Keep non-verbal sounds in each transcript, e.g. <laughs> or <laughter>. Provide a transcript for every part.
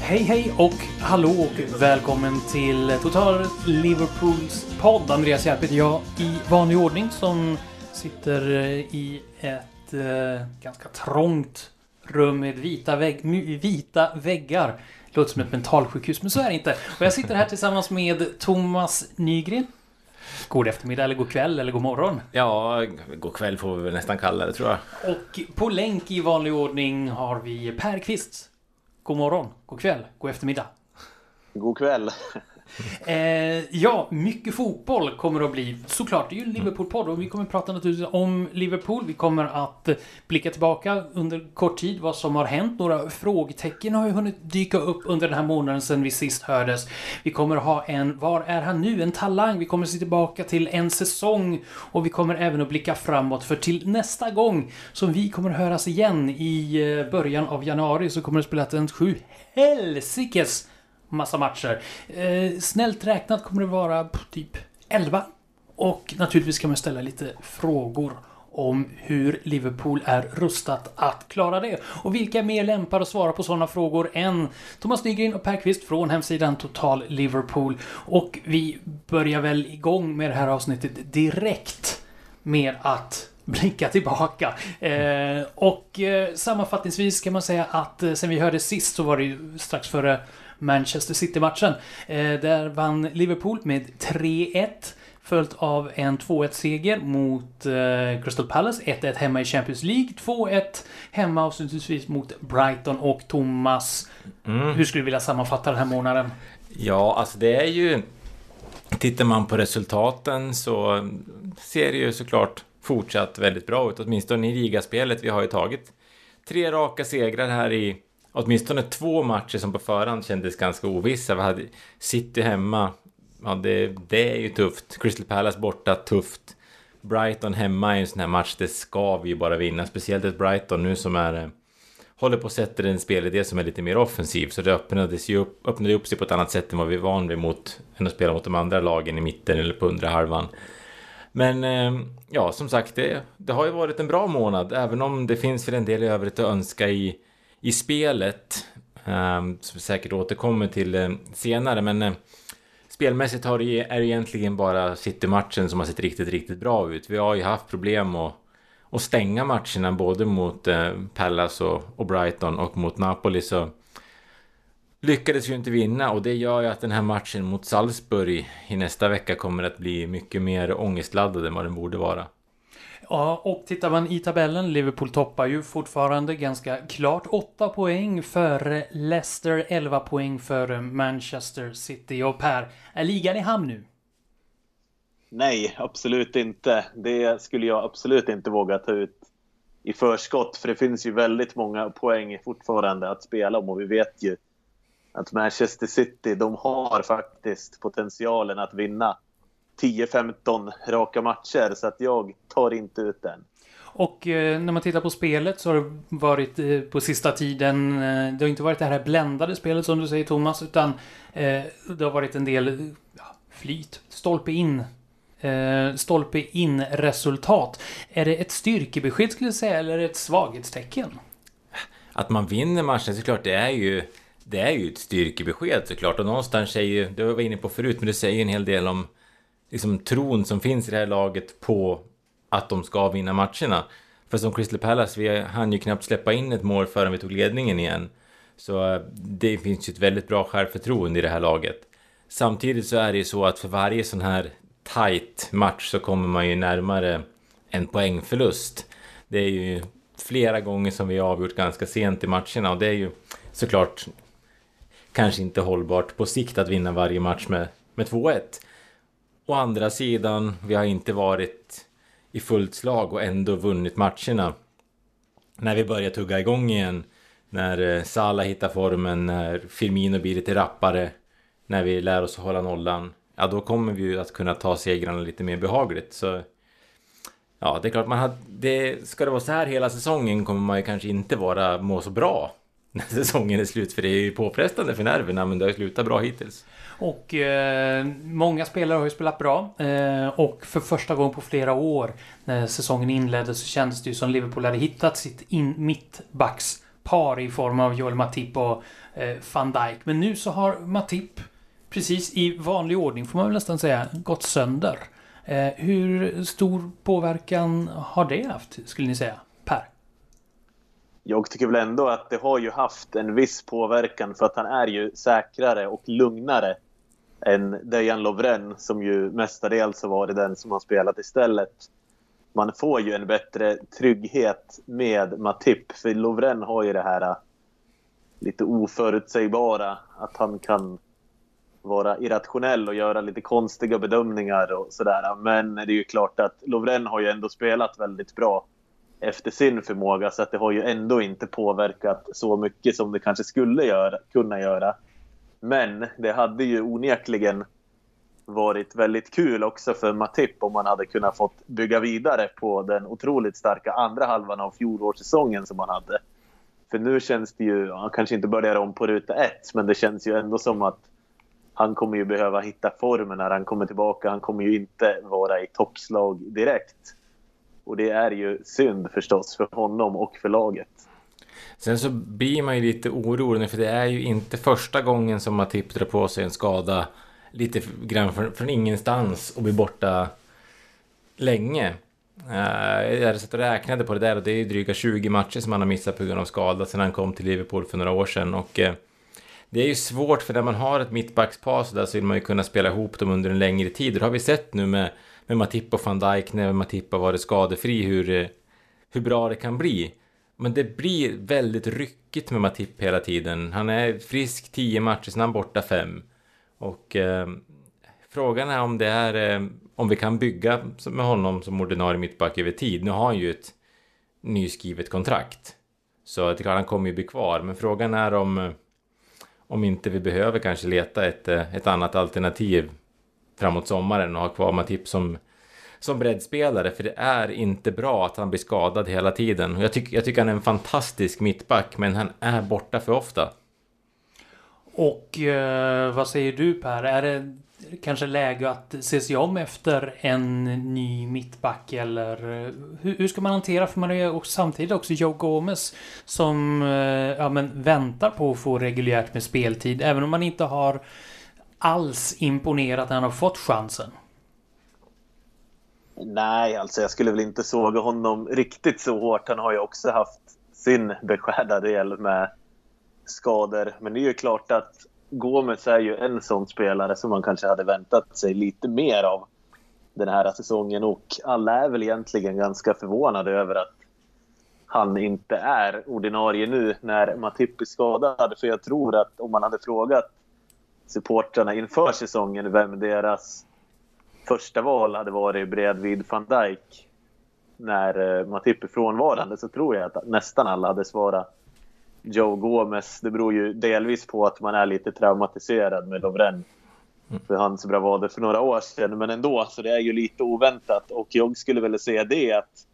Hej hej och hallå och välkommen till Total Liverpools podd. Andreas Järp heter jag i vanlig ordning som sitter eh, i ett eh, ganska trångt rum med vita, vägg, vita väggar. Låter som ett mentalsjukhus, men så är det inte. Och jag sitter här tillsammans med Thomas Nygren. God eftermiddag, eller god kväll, eller god morgon. Ja, god kväll får vi väl nästan kalla det tror jag. Och på länk i vanlig ordning har vi Per Kvist. God morgon, god kväll, god eftermiddag. God kväll. Eh, ja, mycket fotboll kommer det att bli. Såklart, det är ju en Liverpool-podd och vi kommer att prata naturligtvis om Liverpool. Vi kommer att eh, blicka tillbaka under kort tid vad som har hänt. Några frågetecken har ju hunnit dyka upp under den här månaden sedan vi sist hördes. Vi kommer att ha en Var är han nu? En talang. Vi kommer att se tillbaka till en säsong och vi kommer även att blicka framåt för till nästa gång som vi kommer att höras igen i eh, början av januari så kommer det spelas en sju helsikes massa matcher. Eh, snällt räknat kommer det vara typ 11. Och naturligtvis kan man ställa lite frågor om hur Liverpool är rustat att klara det. Och vilka är mer lämpade att svara på sådana frågor än Thomas Nygren och Per Kvist från hemsidan Total Liverpool. Och vi börjar väl igång med det här avsnittet direkt med att blicka tillbaka. Eh, och eh, sammanfattningsvis kan man säga att eh, sen vi hörde sist så var det ju strax före Manchester City-matchen. Eh, där vann Liverpool med 3-1. Följt av en 2-1-seger mot eh, Crystal Palace. 1-1 hemma i Champions League. 2-1 hemma avslutningsvis mot Brighton och Thomas. Hur skulle du vilja sammanfatta den här månaden? Ja, alltså det är ju... Tittar man på resultaten så ser det ju såklart fortsatt väldigt bra ut. Åtminstone i ligaspelet. Vi har ju tagit tre raka segrar här i åtminstone två matcher som på förhand kändes ganska ovissa. Vi hade City hemma. Ja, det, det är ju tufft. Crystal Palace borta, tufft. Brighton hemma är en sån här match, det ska vi ju bara vinna. Speciellt ett Brighton nu som är... Eh, håller på att sätta en spelidé som är lite mer offensiv. Så det öppnades ju upp, öppnade upp sig på ett annat sätt än vad vi är van vid mot... Än att spela mot de andra lagen i mitten eller på undre halvan. Men eh, ja, som sagt, det, det har ju varit en bra månad. Även om det finns väl en del i övrigt att önska i, i spelet. Eh, som vi säkert återkommer till eh, senare. Men eh, spelmässigt har det, är det egentligen bara City-matchen som har sett riktigt, riktigt bra ut. Vi har ju haft problem att, att stänga matcherna både mot eh, Palace och, och Brighton och mot Napoli. Så lyckades ju inte vinna och det gör ju att den här matchen mot Salzburg i nästa vecka kommer att bli mycket mer ångestladdad än vad den borde vara. Ja, och tittar man i tabellen, Liverpool toppar ju fortfarande ganska klart 8 poäng före Leicester, 11 poäng före Manchester City. Och Per, är ligan i hamn nu? Nej, absolut inte. Det skulle jag absolut inte våga ta ut i förskott. För det finns ju väldigt många poäng fortfarande att spela om. Och vi vet ju att Manchester City, de har faktiskt potentialen att vinna 10-15 raka matcher. Så att jag tar inte ut den. Och eh, när man tittar på spelet så har det varit eh, på sista tiden, eh, det har inte varit det här bländade spelet som du säger Thomas, utan det har varit en del ja, flyt, stolpe in. Stolpe in resultat. Är det ett styrkebesked skulle jag säga, eller ett svaghetstecken? Att man vinner matchen såklart, det är ju det är ju ett styrkebesked såklart och någonstans säger ju, det var vi inne på förut, men det säger ju en hel del om liksom tron som finns i det här laget på att de ska vinna matcherna. För som Crystal Palace, vi hann ju knappt släppa in ett mål förrän vi tog ledningen igen. Så eh, det finns ju ett väldigt bra självförtroende i det här laget. Samtidigt så är det ju så att för varje sån här tight match så kommer man ju närmare en poängförlust. Det är ju flera gånger som vi har avgjort ganska sent i matcherna och det är ju såklart kanske inte hållbart på sikt att vinna varje match med, med 2-1. Å andra sidan, vi har inte varit i fullt slag och ändå vunnit matcherna. När vi börjar tugga igång igen, när Sala Salah hittar formen, när Firmino blir lite rappare, när vi lär oss att hålla nollan, ja då kommer vi ju att kunna ta segrarna lite mer behagligt. Så ja, det är klart man hade, det, ska det vara så här hela säsongen kommer man ju kanske inte vara, må så bra när säsongen är slut. För det är ju påfrestande för nerverna, men det har ju slutat bra hittills. Och eh, många spelare har ju spelat bra. Eh, och för första gången på flera år när säsongen inleddes så kändes det ju som Liverpool hade hittat sitt in mittbackspar i form av Joel Matip och eh, van Dijk. Men nu så har Matip precis i vanlig ordning får man väl nästan säga gått sönder. Eh, hur stor påverkan har det haft skulle ni säga? Jag tycker väl ändå att det har ju haft en viss påverkan för att han är ju säkrare och lugnare än Dejan Lovren som ju mestadels har varit den som har spelat istället. Man får ju en bättre trygghet med Matip för Lovren har ju det här äh, lite oförutsägbara att han kan vara irrationell och göra lite konstiga bedömningar och sådär. Men det är ju klart att Lovren har ju ändå spelat väldigt bra efter sin förmåga så att det har ju ändå inte påverkat så mycket som det kanske skulle göra, kunna göra. Men det hade ju onekligen varit väldigt kul också för Matip om man hade kunnat fått bygga vidare på den otroligt starka andra halvan av fjolårssäsongen som man hade. För nu känns det ju, han kanske inte börjar om på ruta ett, men det känns ju ändå som att han kommer ju behöva hitta formen när han kommer tillbaka. Han kommer ju inte vara i toppslag direkt. Och det är ju synd förstås för honom och för laget. Sen så blir man ju lite orolig för det är ju inte första gången som Matip drar på sig en skada lite grann från, från ingenstans och blir borta länge. Uh, jag satt och räknade på det där och det är ju dryga 20 matcher som han har missat på grund av skada sedan han kom till Liverpool för några år sedan. Och uh, det är ju svårt för när man har ett mittbackspar så där så vill man ju kunna spela ihop dem under en längre tid. Det har vi sett nu med, med Matip och van Dijk när Matip har varit skadefri hur, eh, hur bra det kan bli. Men det blir väldigt ryckigt med Matip hela tiden. Han är frisk 10 matcher, sen är han borta 5. Och eh, frågan är om det är eh, om vi kan bygga med honom som ordinarie mittback över tid. Nu har han ju ett nyskrivet kontrakt. Så det är klart han kommer ju bli kvar. Men frågan är om, eh, om inte vi behöver kanske leta ett, eh, ett annat alternativ framåt sommaren och ha kvar Matip som, som breddspelare. För det är inte bra att han blir skadad hela tiden. Jag, tycker jag tycker han är en fantastisk mittback, men han är borta för ofta. Och eh, vad säger du Per? Är det kanske läge att se sig om efter en ny mittback eller eh, hur, hur ska man hantera? För man har ju samtidigt också Joe Gomez som eh, ja, men väntar på att få reguljärt med speltid. Även om man inte har alls imponerat när han har fått chansen. Nej, alltså jag skulle väl inte såga honom riktigt så hårt. Han har ju också haft sin beskärda del med skador. Men det är ju klart att Gomes är ju en sån spelare som man kanske hade väntat sig lite mer av den här säsongen. Och alla är väl egentligen ganska förvånade över att han inte är ordinarie nu när Matip är skadad. För jag tror att om man hade frågat supportrarna inför säsongen vem deras första val hade varit bredvid van Dijk när eh, Matip är frånvarande så tror jag att nästan alla hade svarat Joe Gomez. Det beror ju delvis på att man är lite traumatiserad med Lovren för hans bravader för några år sedan. Men ändå, så det är ju lite oväntat. Och jag skulle väl säga det att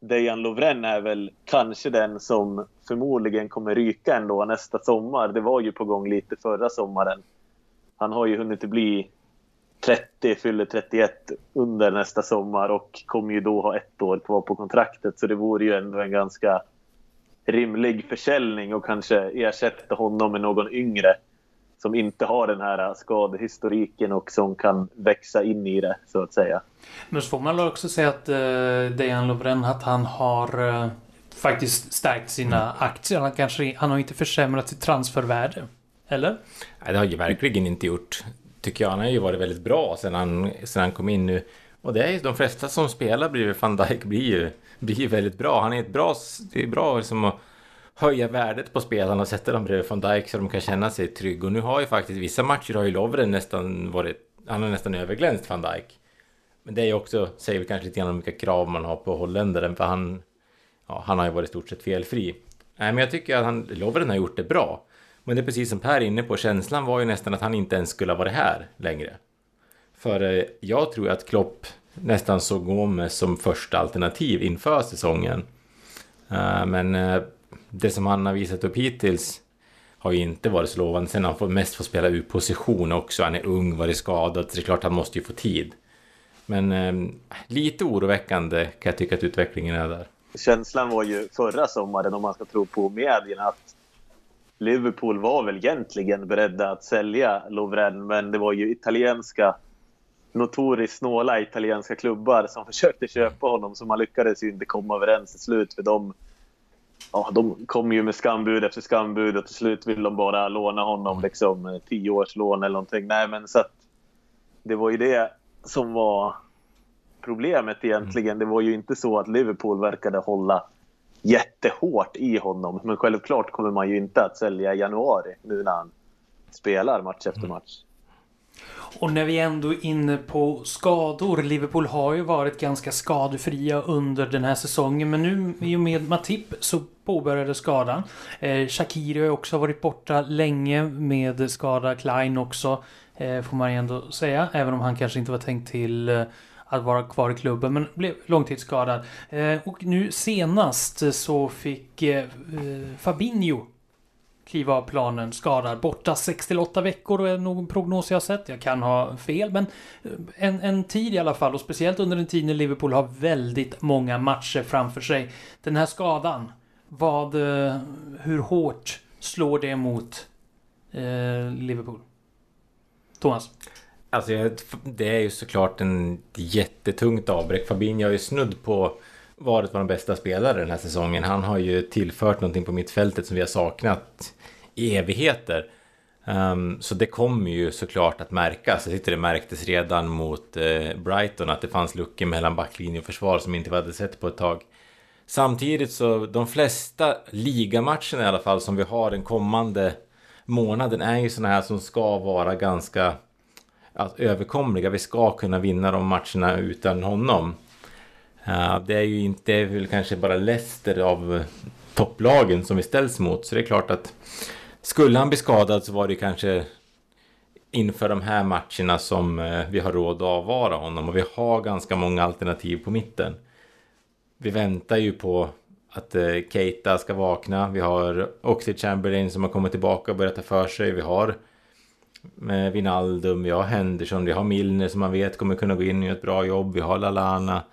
Dejan Lovren är väl kanske den som förmodligen kommer ryka ändå nästa sommar. Det var ju på gång lite förra sommaren. Han har ju hunnit bli 30, fyller 31 under nästa sommar och kommer ju då ha ett år kvar på kontraktet. Så det vore ju ändå en ganska rimlig försäljning och kanske ersätta honom med någon yngre som inte har den här skadehistoriken och som kan växa in i det, så att säga. Men så får man också säga att eh, Dejan Lovren, att han har eh, faktiskt stärkt sina aktier. Han, kanske, han har inte försämrat sitt transfervärde. Eller? Nej, det har ju verkligen inte gjort. Tycker jag. Han har ju varit väldigt bra sedan han, sedan han kom in nu. Och det är ju de flesta som spelar bredvid van Dijk blir ju blir väldigt bra. Han är ett bra, det är bra liksom att höja värdet på spelarna och sätta dem bredvid van Dijk så de kan känna sig trygga. Och nu har ju faktiskt vissa matcher har ju Lovren nästan varit, han har nästan överglänst van Dijk. Men det är ju också, säger vi kanske lite grann om vilka krav man har på holländaren för han, ja, han har ju varit i stort sett felfri. Nej, men jag tycker att han, Lovren har gjort det bra. Men det är precis som Per är inne på, känslan var ju nästan att han inte ens skulle ha varit här längre. För eh, jag tror att Klopp nästan såg Gomes som första alternativ inför säsongen. Eh, men eh, det som han har visat upp hittills har ju inte varit så lovande. Sen har han mest fått spela ur position också. Han är ung, varit skadad, så det är klart han måste ju få tid. Men eh, lite oroväckande kan jag tycka att utvecklingen är där. Känslan var ju förra sommaren, om man ska tro på medierna, att Liverpool var väl egentligen beredda att sälja Lovren, men det var ju italienska, notoriskt snåla italienska klubbar som <laughs> försökte köpa honom, så man lyckades ju inte komma överens till slut, för de, ja, de kom ju med skambud efter skambud och till slut vill de bara låna honom liksom tio års lån eller någonting. Nej, men så att det var ju det som var problemet egentligen. Mm. Det var ju inte så att Liverpool verkade hålla jättehårt i honom. Men självklart kommer man ju inte att sälja i januari nu när han spelar match efter mm. match. Och när vi ändå är inne på skador. Liverpool har ju varit ganska skadefria under den här säsongen. Men nu i och med Matip så påbörjade skadan. Eh, Shakiri har också varit borta länge med skada. Klein också. Eh, får man ändå säga. Även om han kanske inte var tänkt till eh, att vara kvar i klubben men blev långtidsskadad. Eh, och nu senast så fick eh, eh, Fabinho kliva av planen skadad. Borta 6-8 veckor och är någon prognos jag sett. Jag kan ha fel men en, en tid i alla fall och speciellt under en tid när Liverpool har väldigt många matcher framför sig. Den här skadan, vad, hur hårt slår det mot eh, Liverpool? Thomas? Alltså det är ju såklart en jättetungt avbräck. Fabinho har ju snudd på varit vår bästa spelare den här säsongen. Han har ju tillfört någonting på mittfältet som vi har saknat i evigheter. Um, så det kommer ju såklart att märkas. Jag tyckte det märktes redan mot eh, Brighton att det fanns luckor mellan backlinje och försvar som inte vi hade sett på ett tag. Samtidigt så de flesta ligamatcherna i alla fall som vi har den kommande månaden är ju sådana här som ska vara ganska alltså, överkomliga. Vi ska kunna vinna de matcherna utan honom. Uh, det är ju inte väl kanske bara Leicester av topplagen som vi ställs mot. Så det är klart att skulle han bli skadad så var det kanske inför de här matcherna som eh, vi har råd att avvara honom. Och vi har ganska många alternativ på mitten. Vi väntar ju på att eh, Keita ska vakna. Vi har Oxlade Chamberlain som har kommit tillbaka och börjat ta för sig. Vi har med Vinaldum, vi har Henderson, vi har Milner som man vet kommer kunna gå in och göra ett bra jobb, vi har Lalana.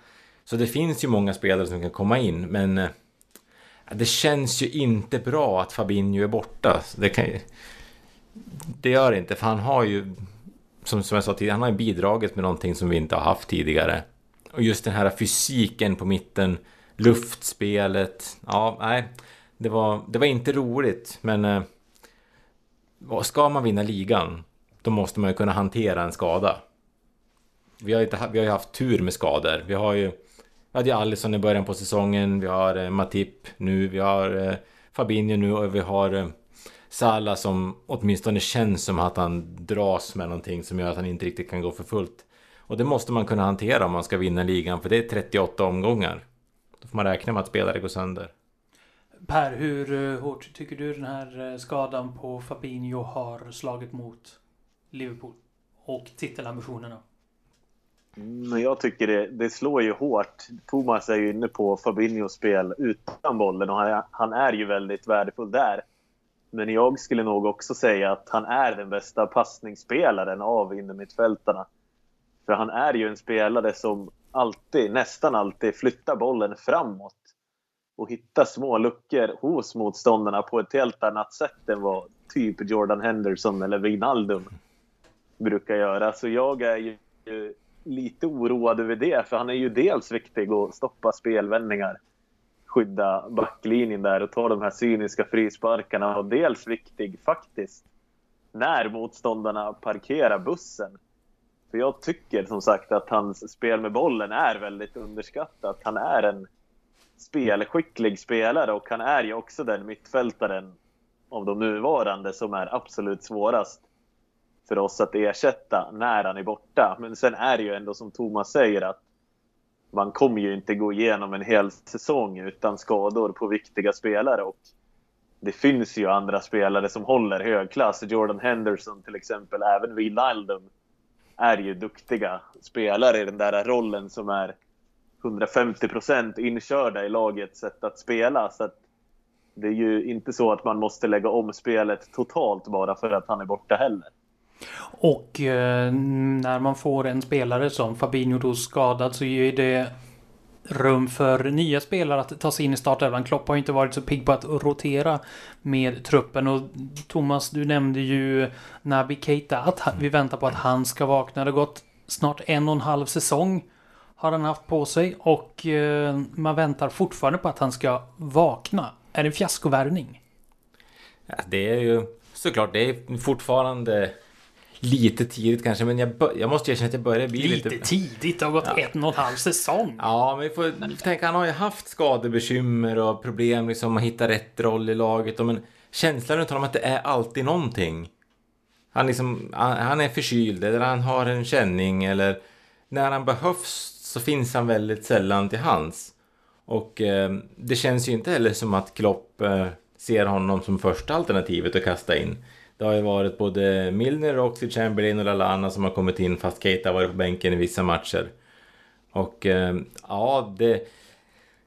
Så det finns ju många spelare som kan komma in, men eh, det känns ju inte bra att Fabinho är borta. Det, kan ju, det gör det inte, för han har ju, som, som jag sa tidigare, han har ju bidragit med någonting som vi inte har haft tidigare. Och just den här fysiken på mitten, luftspelet, ja, nej, det var, det var inte roligt, men eh, ska man vinna ligan, då måste man ju kunna hantera en skada. Vi har, inte, vi har ju haft tur med skador. Vi har ju... Vi hade ju Alisson i början på säsongen, vi har eh, Matip nu, vi har eh, Fabinho nu och vi har eh, Salah som åtminstone känns som att han dras med någonting som gör att han inte riktigt kan gå för fullt. Och det måste man kunna hantera om man ska vinna ligan, för det är 38 omgångar. Då får man räkna med att spelare går sönder. Per, hur eh, hårt tycker du den här eh, skadan på Fabinho har slagit mot Liverpool? Och titelambitionerna? Mm, men jag tycker det, det slår ju hårt. Thomas är ju inne på Fabinhos spel utan bollen och han är, han är ju väldigt värdefull där. Men jag skulle nog också säga att han är den bästa passningsspelaren av innermittfältarna. För han är ju en spelare som alltid, nästan alltid flyttar bollen framåt och hittar små luckor hos motståndarna på ett helt annat sätt än vad typ Jordan Henderson eller Wijnaldum brukar göra. Så jag är ju eh, lite oroad över det, för han är ju dels viktig att stoppa spelvändningar, skydda backlinjen där och ta de här cyniska frisparkarna och dels viktig faktiskt när motståndarna parkerar bussen. För jag tycker som sagt att hans spel med bollen är väldigt underskattat. Han är en spelskicklig spelare och han är ju också den mittfältaren av de nuvarande som är absolut svårast för oss att ersätta när han är borta. Men sen är det ju ändå som Thomas säger att man kommer ju inte gå igenom en hel säsong utan skador på viktiga spelare. Och det finns ju andra spelare som håller hög klass. Jordan Henderson till exempel, även Wijnaldum är ju duktiga spelare i den där rollen som är 150 procent inkörda i lagets sätt att spela. Så att det är ju inte så att man måste lägga om spelet totalt bara för att han är borta heller. Och eh, när man får en spelare som Fabinho då skadad så ger det rum för nya spelare att ta sig in i startelvan. Klopp har inte varit så pigg på att rotera med truppen. Och Thomas, du nämnde ju Nabi Keita, att vi väntar på att han ska vakna. Det har gått snart en och en halv säsong har han haft på sig och eh, man väntar fortfarande på att han ska vakna. Är det en fiaskovärvning? Ja, det är ju såklart, det är fortfarande lite tidigt kanske, men jag, jag måste erkänna att jag börjar bli lite... Lite tidigt? Det har gått ja. en och en halv säsong. Ja, men vi får, vi får tänka, han har ju haft skadebekymmer och problem liksom att hitta rätt roll i laget. Och, men känslan runt honom att det är alltid någonting. Han, liksom, han är förkyld eller han har en känning eller när han behövs så finns han väldigt sällan till hands. Och eh, det känns ju inte heller som att Klopp eh, ser honom som första alternativet att kasta in. Det har ju varit både Milner, Oxlade, Chamberlain och Lalana som har kommit in fast Keita har varit på bänken i vissa matcher. Och eh, ja, det...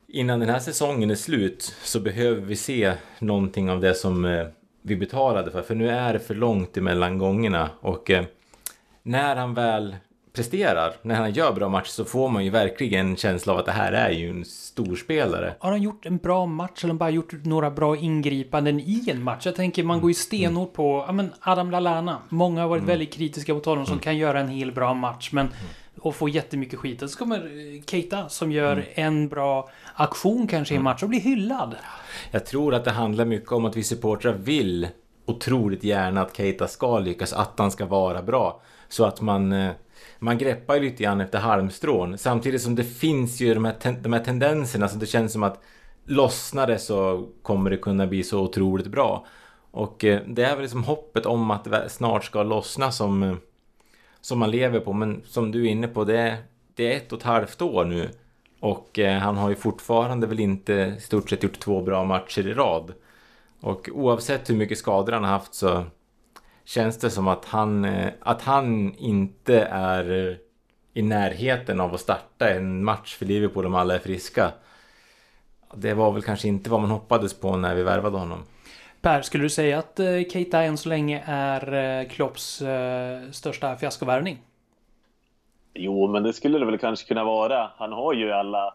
Innan den här säsongen är slut så behöver vi se någonting av det som eh, vi betalade för. För nu är det för långt emellan gångerna. Och eh, när han väl presterar, när han gör bra matcher så får man ju verkligen en känsla av att det här är ju en storspelare. Har han gjort en bra match eller bara gjort några bra ingripanden i en match? Jag tänker man går ju stenhårt på ja, men Adam Lallana. Många har varit mm. väldigt kritiska mot honom som mm. kan göra en hel bra match men och få jättemycket skit. Och så kommer eh, Keita som gör mm. en bra aktion kanske i en mm. match och blir hyllad. Jag tror att det handlar mycket om att vi supportrar vill otroligt gärna att Keita ska lyckas, att han ska vara bra. Så att man eh, man greppar ju lite grann efter halmstrån. Samtidigt som det finns ju de här, ten de här tendenserna så det känns som att lossnar det så kommer det kunna bli så otroligt bra. Och eh, det är väl liksom hoppet om att det snart ska lossna som, eh, som man lever på. Men som du är inne på, det är, det är ett och ett halvt år nu. Och eh, han har ju fortfarande väl inte i stort sett gjort två bra matcher i rad. Och oavsett hur mycket skador han har haft så känns det som att han, eh, att han inte är i närheten av att starta en match för Liverpool om alla är friska. Det var väl kanske inte vad man hoppades på när vi värvade honom. Per, skulle du säga att eh, Keita än så länge är eh, Klopps största fiaskovärvning? Jo, men det skulle det väl kanske kunna vara. Han har ju alla,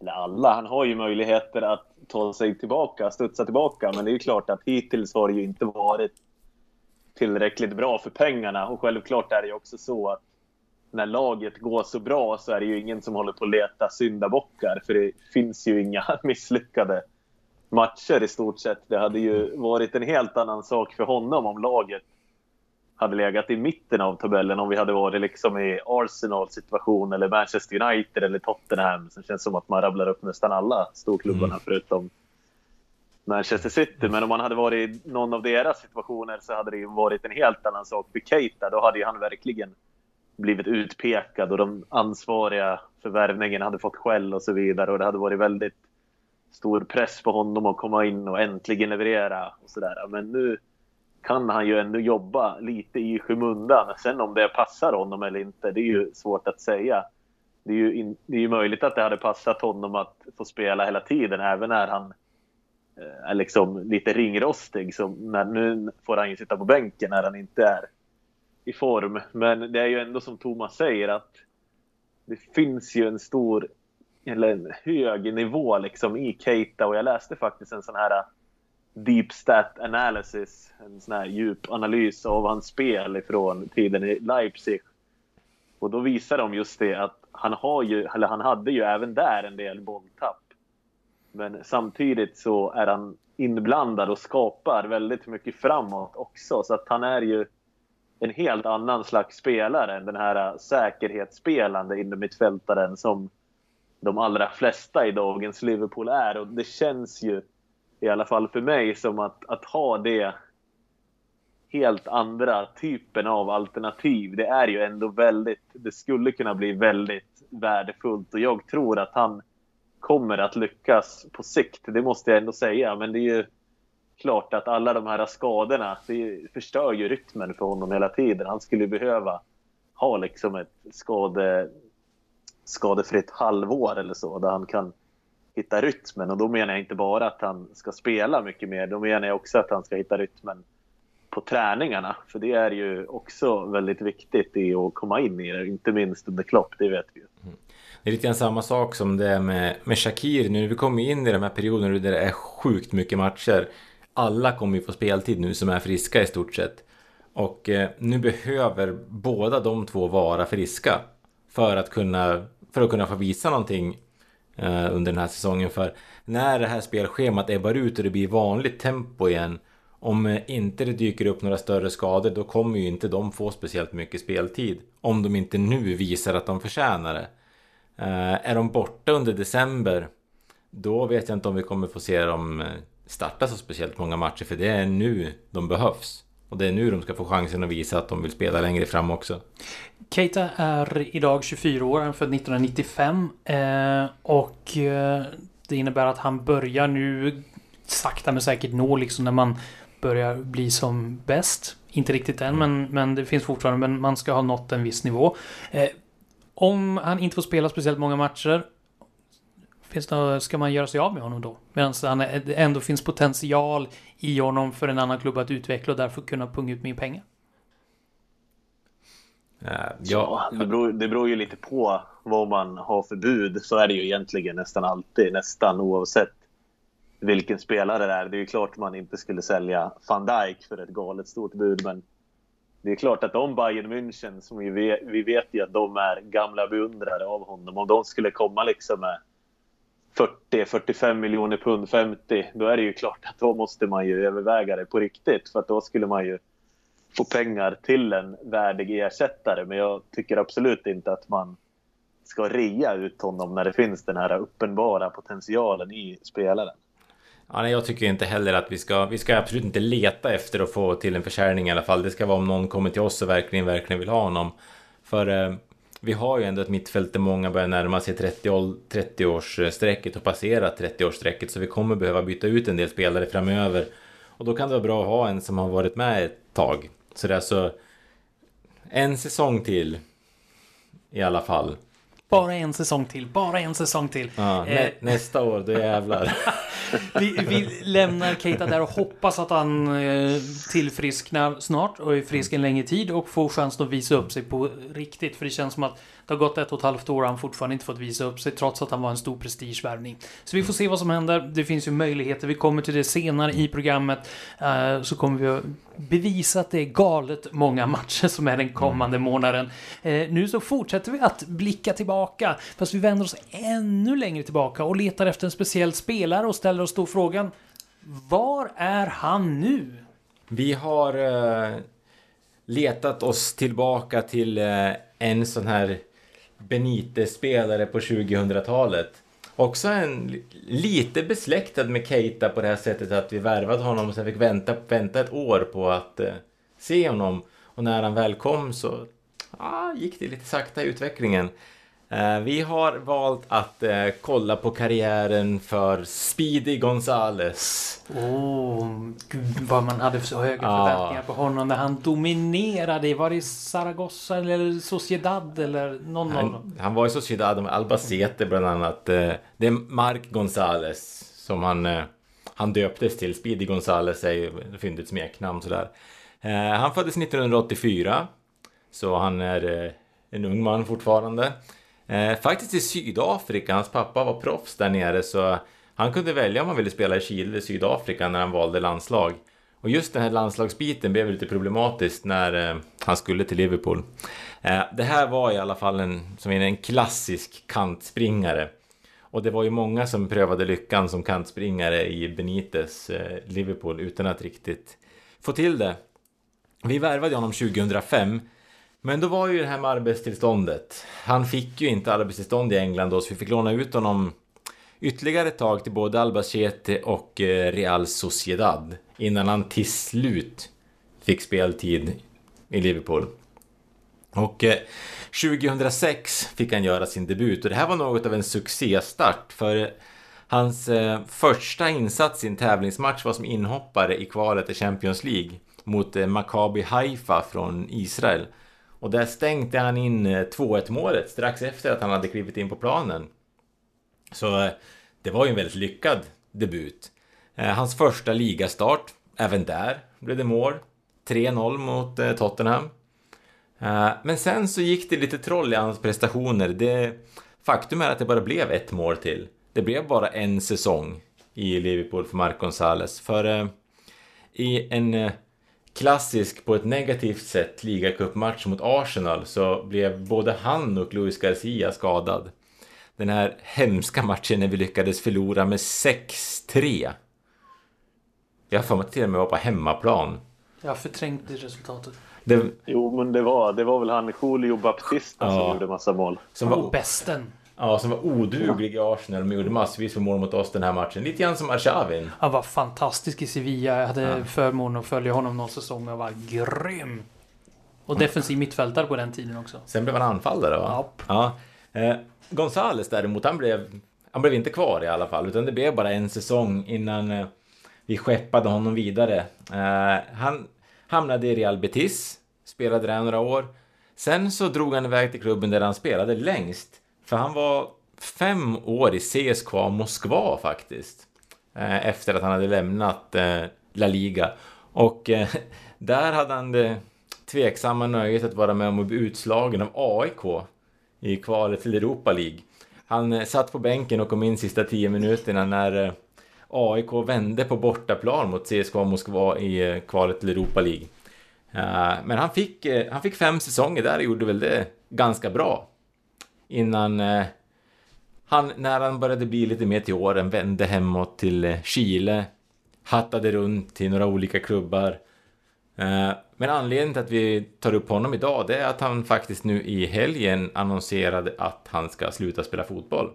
eller alla, han har ju möjligheter att ta sig tillbaka, studsa tillbaka. Men det är ju klart att hittills har det ju inte varit tillräckligt bra för pengarna. Och självklart är det också så att när laget går så bra så är det ju ingen som håller på att leta syndabockar. För det finns ju inga <laughs> misslyckade matcher i stort sett. Det hade ju varit en helt annan sak för honom om laget hade legat i mitten av tabellen. Om vi hade varit liksom i Arsenal situation eller Manchester United eller Tottenham. Sen känns det som att man rabblar upp nästan alla storklubbarna mm. förutom Manchester City. Men om man hade varit i någon av deras situationer så hade det ju varit en helt annan sak för Keita. Då hade ju han verkligen blivit utpekad och de ansvariga för värvningen hade fått skäll och så vidare. Och det hade varit väldigt stor press på honom att komma in och äntligen leverera och sådär. Men nu kan han ju ändå jobba lite i skymundan. Sen om det passar honom eller inte, det är ju svårt att säga. Det är ju, in, det är ju möjligt att det hade passat honom att få spela hela tiden, även när han Eh, är liksom lite ringrostig. Så när, nu får han ju sitta på bänken när han inte är i form. Men det är ju ändå som Thomas säger att det finns ju en stor, eller en hög nivå liksom i Keita och jag läste faktiskt en sån här eh, deep stat analysis, en sån här djup analys av hans spel ifrån tiden i Leipzig. Och då visar de just det att han har ju, eller han hade ju även där en del bolltapp. Men samtidigt så är han inblandad och skapar väldigt mycket framåt också. Så att han är ju en helt annan slags spelare än den här säkerhetsspelande innermittfältaren som de allra flesta i dagens Liverpool är. Och det känns ju, i alla fall för mig, som att, att ha det helt andra typen av alternativ. Det är ju ändå väldigt, det skulle kunna bli väldigt värdefullt och jag tror att han kommer att lyckas på sikt. Det måste jag ändå säga. Men det är ju klart att alla de här skadorna det förstör ju rytmen för honom hela tiden. Han skulle behöva ha liksom ett skade, skadefritt halvår eller så där han kan hitta rytmen. Och då menar jag inte bara att han ska spela mycket mer, då menar jag också att han ska hitta rytmen på träningarna. För det är ju också väldigt viktigt i att komma in i det, inte minst under Klopp, det vet vi ju. Mm. Det är lite grann samma sak som det med, med Shakir nu. Vi kommer in i de här perioderna där det är sjukt mycket matcher. Alla kommer ju få speltid nu som är friska i stort sett. Och eh, nu behöver båda de två vara friska. För att kunna, för att kunna få visa någonting eh, under den här säsongen. För när det här spelschemat ebbar ut och det blir vanligt tempo igen. Om eh, inte det dyker upp några större skador då kommer ju inte de få speciellt mycket speltid. Om de inte nu visar att de förtjänar det. Eh, är de borta under december då vet jag inte om vi kommer få se dem eh, starta så speciellt många matcher för det är nu de behövs. Och det är nu de ska få chansen att visa att de vill spela längre fram också. Keita är idag 24 år, han är född 1995. Eh, och det innebär att han börjar nu sakta men säkert nå liksom när man börjar bli som bäst. Inte riktigt än, men, men det finns fortfarande, men man ska ha nått en viss nivå. Om han inte får spela speciellt många matcher, finns det, ska man göra sig av med honom då? Medan det ändå finns potential i honom för en annan klubb att utveckla och därför kunna punga ut mer pengar? Uh, ja, det beror, det beror ju lite på vad man har för bud. Så är det ju egentligen nästan alltid, nästan oavsett vilken spelare det är. Det är ju klart man inte skulle sälja van Dijk för ett galet stort bud, men det är klart att om Bayern München, som vi vet, vi vet ju att de är gamla beundrare av honom, om de skulle komma liksom med 40-45 miljoner pund, 50, då är det ju klart att då måste man ju överväga det på riktigt. För att då skulle man ju få pengar till en värdig ersättare. Men jag tycker absolut inte att man ska rea ut honom när det finns den här uppenbara potentialen i spelaren. Ja, nej, jag tycker inte heller att vi ska, vi ska absolut inte leta efter att få till en försäljning i alla fall. Det ska vara om någon kommer till oss och verkligen, verkligen vill ha honom. För eh, vi har ju ändå ett mittfält där många börjar närma sig 30-årsstrecket 30 och passera 30-årsstrecket. Så vi kommer behöva byta ut en del spelare framöver. Och då kan det vara bra att ha en som har varit med ett tag. Så det är alltså en säsong till i alla fall. Bara en säsong till, bara en säsong till. Ja, nä eh. Nästa år, då jävlar. <laughs> vi, vi, lämnar Keita där och hoppas att han eh, tillfrisknar snart och är frisk en längre tid och får chansen att visa upp sig på riktigt. För det känns som att det har gått ett och ett halvt år och han fortfarande inte fått visa upp sig trots att han var en stor prestigevärvning. Så vi får se vad som händer. Det finns ju möjligheter. Vi kommer till det senare i programmet. Uh, så kommer vi att bevisa att det är galet många matcher som är den kommande mm. månaden. Uh, nu så fortsätter vi att blicka tillbaka. Fast vi vänder oss ännu längre tillbaka och letar efter en speciell spelare och ställer oss då frågan Var är han nu? Vi har uh, letat oss tillbaka till en sån här Benitez-spelare på 2000-talet. Också en lite besläktad med Keita på det här sättet att vi värvade honom och sen fick vänta, vänta ett år på att eh, se honom. Och när han väl kom så ah, gick det lite sakta i utvecklingen. Eh, vi har valt att eh, kolla på karriären för Speedy Gonzales. Oh, gud vad man hade så höga förväntningar på honom när han dominerade. Var det Zaragoza eller Sociedad eller någon han, av? Han var i Sociedad med Albacete bland annat. Eh, det är Mark Gonzales som han, han döptes till. Speedy Gonzales är ju fyndigt smeknamn sådär. Han föddes 1984. Så han är en ung man fortfarande. Eh, faktiskt i Sydafrika, hans pappa var proffs där nere så han kunde välja om han ville spela i Chile eller Sydafrika när han valde landslag. Och just den här landslagsbiten blev lite problematiskt när eh, han skulle till Liverpool. Eh, det här var i alla fall en, som en klassisk kantspringare. Och det var ju många som prövade lyckan som kantspringare i Benites eh, Liverpool utan att riktigt få till det. Vi värvade honom 2005 men då var ju det här med arbetstillståndet. Han fick ju inte arbetstillstånd i England då, så vi fick låna ut honom ytterligare ett tag till både Albacete och eh, Real Sociedad innan han till slut fick speltid i Liverpool. Och eh, 2006 fick han göra sin debut och det här var något av en succéstart för hans eh, första insats i en tävlingsmatch var som inhoppare i kvalet till Champions League mot Maccabi Haifa från Israel. Och där stängde han in eh, 2-1 målet strax efter att han hade klivit in på planen. Så eh, det var ju en väldigt lyckad debut. Eh, hans första ligastart, även där blev det mål. 3-0 mot Tottenham. Men sen så gick det lite troll i hans prestationer. Det, faktum är att det bara blev ett mål till. Det blev bara en säsong i Liverpool för Marco Gonzales. För i en klassisk, på ett negativt sätt, ligacupmatch mot Arsenal så blev både han och Luis Garcia skadad. Den här hemska matchen när vi lyckades förlora med 6-3. Jag har för mig att till och med var på hemmaplan. Jag har förträngt det resultatet. Det, Jo, men det var, det var väl han Julio Baptista Ja. som gjorde massa mål. som Och var, bästen. Ja, som var oduglig i Arsenal men gjorde massvis med mål mot oss den här matchen. Lite grann som Arshavin. Han var fantastisk i Sevilla. Jag hade Ja. förmånen att följa honom någon säsong och var grym. Och defensiv mittfältare på den tiden också. Sen blev han anfallare va? Japp. Ja. Eh, Gonzales däremot, han blev, han blev inte kvar i alla fall. Utan det blev bara en säsong innan eh, vi skeppade honom vidare. Eh, han hamnade i Real Betis, spelade där några år. Sen så drog han iväg till klubben där han spelade längst. För han var fem år i CSKA Moskva faktiskt. Eh, efter att han hade lämnat eh, La Liga. Och eh, <laughs> där hade han det tveksamma nöjet att vara med om att bli utslagen av AIK i kvalet till Europa League. Han satt på bänken och kom in sista tio minuterna när AIK vände på bortaplan mot CSKA Moskva i kvalet till Europa League. Men han fick, han fick fem säsonger där och gjorde väl det ganska bra. Innan eh, han, när han började bli lite mer till åren, vände hemåt till eh, Chile, hattade runt till några olika klubbar. Eh, Men anledningen till att vi tar upp honom idag, det är att han faktiskt nu i helgen annonserade att han ska sluta spela fotboll.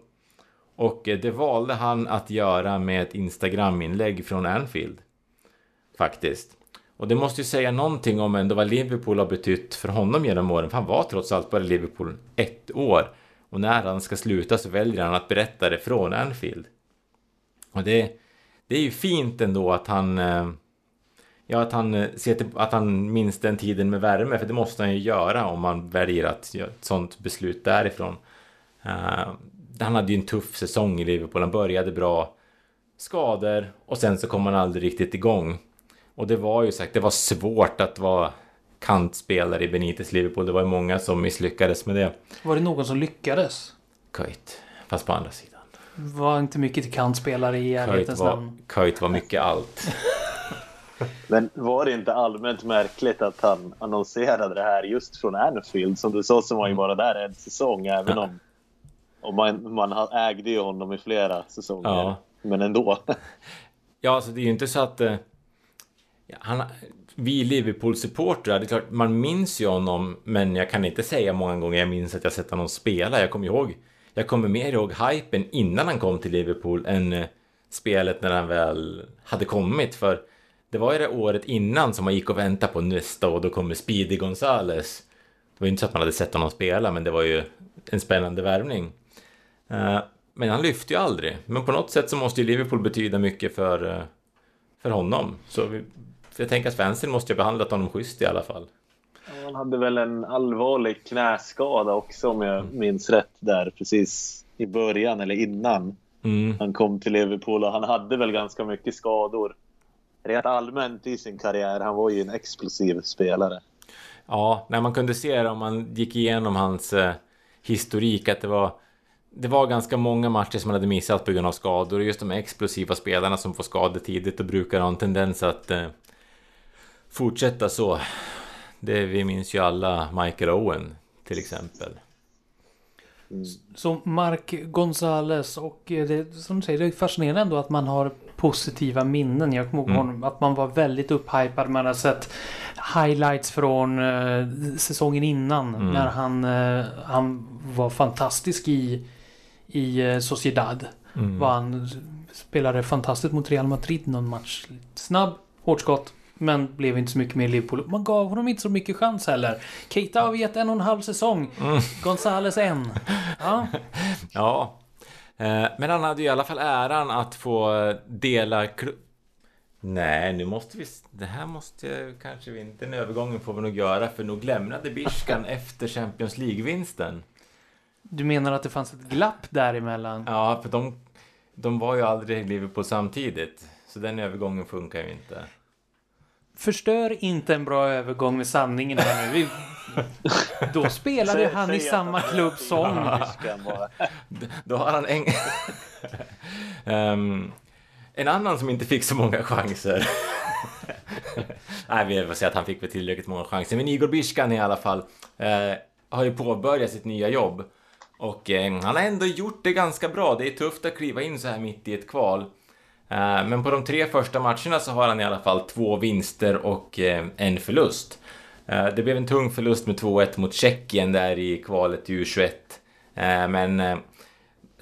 Och eh, det valde han att göra med ett Instagram-inlägg från Anfield. Faktiskt. Och det måste ju säga någonting om ändå vad Liverpool har betytt för honom genom åren. För han var trots allt bara i Liverpool ett år. Och när han ska sluta så väljer han att berätta det från Anfield. Och det, det är ju fint ändå att han... Eh, ja, att han, eh, ser till, att han minns den tiden med värme, för det måste han ju göra om man väljer att göra ett sånt beslut därifrån. Uh, han hade ju en tuff säsong i Liverpool, han började bra, skador och sen så kom han aldrig riktigt igång. Och det var ju sagt, det var svårt att vara kantspelare i Benites Liverpool, det var ju många som misslyckades med det. Var det någon som lyckades? Köjt, fast på andra sidan. Var inte mycket till kantspelare i ärlighetens var, namn. Köjt var mycket allt. <laughs> Men var det inte allmänt märkligt att han annonserade det här just från Anfield? Som du sa så var han ju bara där en säsong, även om, om man, man ägde ju honom i flera säsonger. Ja. Men ändå. Ja, alltså det är ju inte så att... eh, ja, han, vi Liverpool-supportrar, det är klart, man minns ju honom, men jag kan inte säga många gånger jag minns att jag sett honom spela. Jag kommer ihåg... Jag kommer mer ihåg hypen innan han kom till Liverpool än eh, spelet när han väl hade kommit. För det var ju det året innan som man gick och väntade på nästa och då kommer Speedy Gonzales. Det var ju inte så att man hade sett honom spela, men det var ju en spännande värvning. Eh, men han lyfte ju aldrig. Men på något sätt så måste ju Liverpool betyda mycket för, eh, för honom. Så vi, för jag tänker att fansen måste ju ha behandlat honom schysst i alla fall. Han hade väl en allvarlig knäskada också om jag minns rätt där precis i början eller innan Mm. han kom till Liverpool och han hade väl ganska mycket skador. Rent allmänt i sin karriär. Han var ju en explosiv spelare. Ja, när man kunde se det om man gick igenom hans eh, historik att det var det var ganska många matcher som han hade missat på grund av skador och just de explosiva spelarna som får skador tidigt och brukar ha en tendens att eh, fortsätta så. Det, vi minns ju alla Michael Owen till exempel. Så Mark Gonzales och eh, det, som du säger, det är fascinerande ändå att man har positiva minnen. Jag kommer ihåg Mm. honom, att man var väldigt upphypad. Man har sett highlights från eh, säsongen innan Mm. när han, eh, han var fantastisk i, i eh, Sociedad. Mm. Var han spelade fantastiskt mot Real Madrid någon match. Snabb, hårt skott. Men blev inte så mycket mer i Liverpool. Man gav honom inte så mycket chans heller. Keita har gett en och en halv säsong. Mm. Gonzales en. Ja, <laughs> Ja, eh, men han hade ju i alla fall äran att få dela Nej, nu måste vi... Det här måste kanske vi inte... Den övergången får vi nog göra för nog lämnade Biskan <laughs> efter Champions League-vinsten. Du menar att det fanns ett glapp däremellan? Ja, för de... de var ju aldrig i Liverpool samtidigt. Så den övergången funkar ju inte. Förstör inte en bra övergång med sanningen här nu. Vi... Då <laughs> spelade han i samma klubb som... <laughs> Då har han en... Ehm, en annan som inte fick så många chanser. <laughs> Nej, vi får säga att han fick väl tillräckligt många chanser. Men Igor Biskan i alla fall eh, har ju påbörjat sitt nya jobb. Och eh, han har ändå gjort det ganska bra. Det är tufft att kliva in så här mitt i ett kval. Eh, men på de tre första matcherna så har han i alla fall två vinster och eh, en förlust. Eh, det blev en tung förlust med 2-1 mot Tjeckien där i kvalet i U21. Men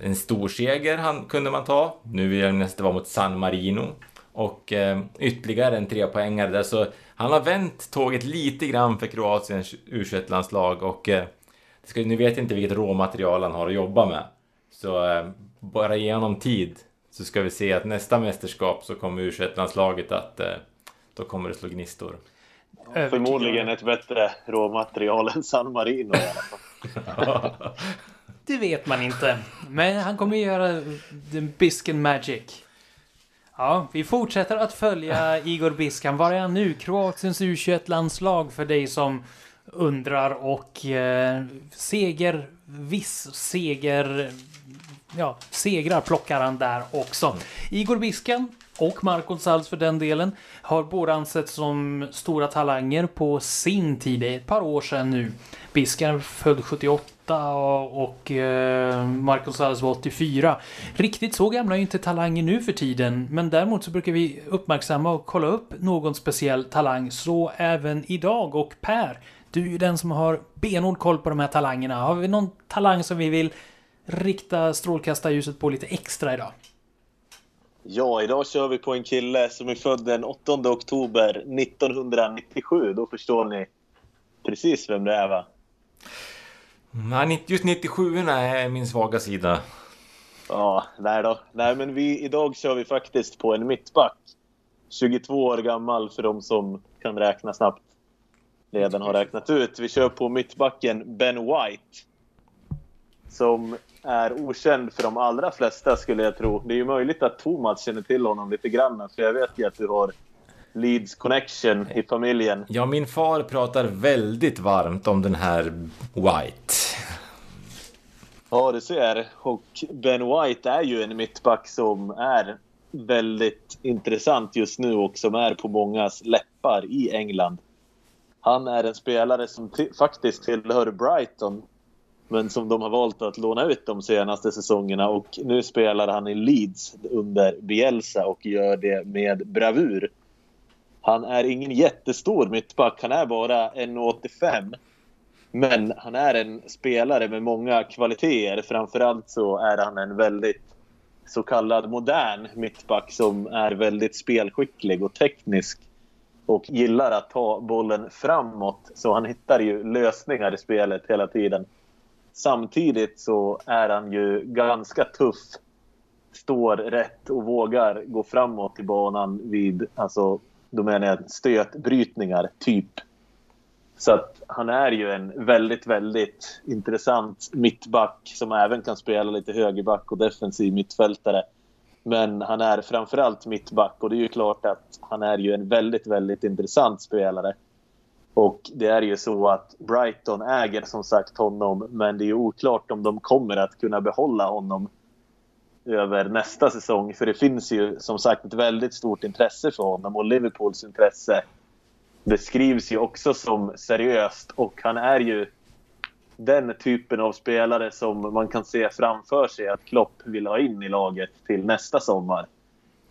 en stor seger han, kunde man ta. Nu vill jag nästan vara mot San Marino. Och ytterligare en trepoängare där. Så han har vänt tåget lite grann för Kroatiens U21-landslag. Och nu vet jag inte vilket råmaterial han har att jobba med. Så bara ge honom tid. Så ska vi se att nästa mästerskap så kommer U21-landslaget att eh, då kommer det slå gnistor. Övertygad. Förmodligen ett bättre råmaterial än San Marino i alla fall. <laughs> Det vet man inte. Men han kommer göra the Bisken Magic. Ja, vi fortsätter att följa Igor Biskan. Var är han nu? Kroatiens U21-landslag för dig som undrar och eh, seger, viss seger, ja, segrar plockar han där också. Igor Biskan och Marco Sals för den delen har båda ansetts som stora talanger på sin tid. Det är ett par år sedan nu. Biskan är född 78 och, eh, Marco Sals var 84. Riktigt så gamla är ju inte talanger nu för tiden, men däremot så brukar vi uppmärksamma och kolla upp någon speciell talang, så även idag. Och Per, du är ju den som har benhård koll på de här talangerna. Har vi någon talang som vi vill rikta strålkastarljuset på lite extra idag? Ja, idag kör vi på en kille som är född den 8 oktober 1997. Då förstår ni precis vem det är va? Nej, just 97 är min svaga sida. Ja, nej då. Nej, men vi, idag kör vi faktiskt på en mittback. 22 år gammal för de som kan räkna snabbt. Redan har räknat ut. Vi kör på mittbacken Ben White. Som är okänd för de allra flesta skulle jag tro. Det är ju möjligt att Thomas känner till honom lite grann. För jag vet ju att du har Leeds connection i familjen. Ja, min far pratar väldigt varmt om den här White. Ja, du ser. Och Ben White är ju en mittback som är väldigt intressant just nu och som är på mångas läppar i England. Han är en spelare som ti- faktiskt tillhör Brighton men som de har valt att låna ut de senaste säsongerna och nu spelar han i Leeds under Bielsa och gör det med bravur. Han är ingen jättestor mittback, han är bara 1,85 men han är en spelare med många kvaliteter. Framförallt så är han en väldigt så kallad modern mittback som är väldigt spelskicklig och teknisk och gillar att ta bollen framåt. Så han hittar ju lösningar i spelet hela tiden. Samtidigt så är han ju ganska tuff. Står rätt och vågar gå framåt i banan vid, alltså, då menar jag stötbrytningar, typ. Så att han är ju en väldigt, väldigt intressant mittback som även kan spela lite högerback och defensiv mittfältare. Men han är framförallt mittback och det är ju klart att han är ju en väldigt, väldigt intressant spelare. Och det är ju så att Brighton äger som sagt honom men det är ju oklart om de kommer att kunna behålla honom över nästa säsong. För det finns ju som sagt ett väldigt stort intresse för honom och Liverpools intresse beskrivs ju också som seriöst och han är ju den typen av spelare som man kan se framför sig att Klopp vill ha in i laget till nästa sommar.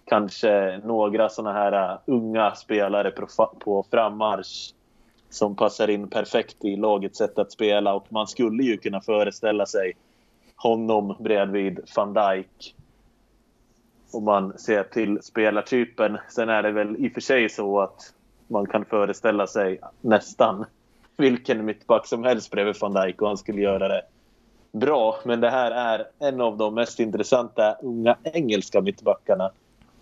Kanske några sådana här äh, unga spelare på frammarsch som passar in perfekt i lagets sätt att spela och man skulle ju kunna föreställa sig honom bredvid van Dijk om man ser till spelartypen. Sen är det väl i och för sig så att man kan föreställa sig nästan vilken mittback som helst bredvid van Dijk och han skulle göra det bra. Men det här är en av de mest intressanta unga engelska mittbackarna.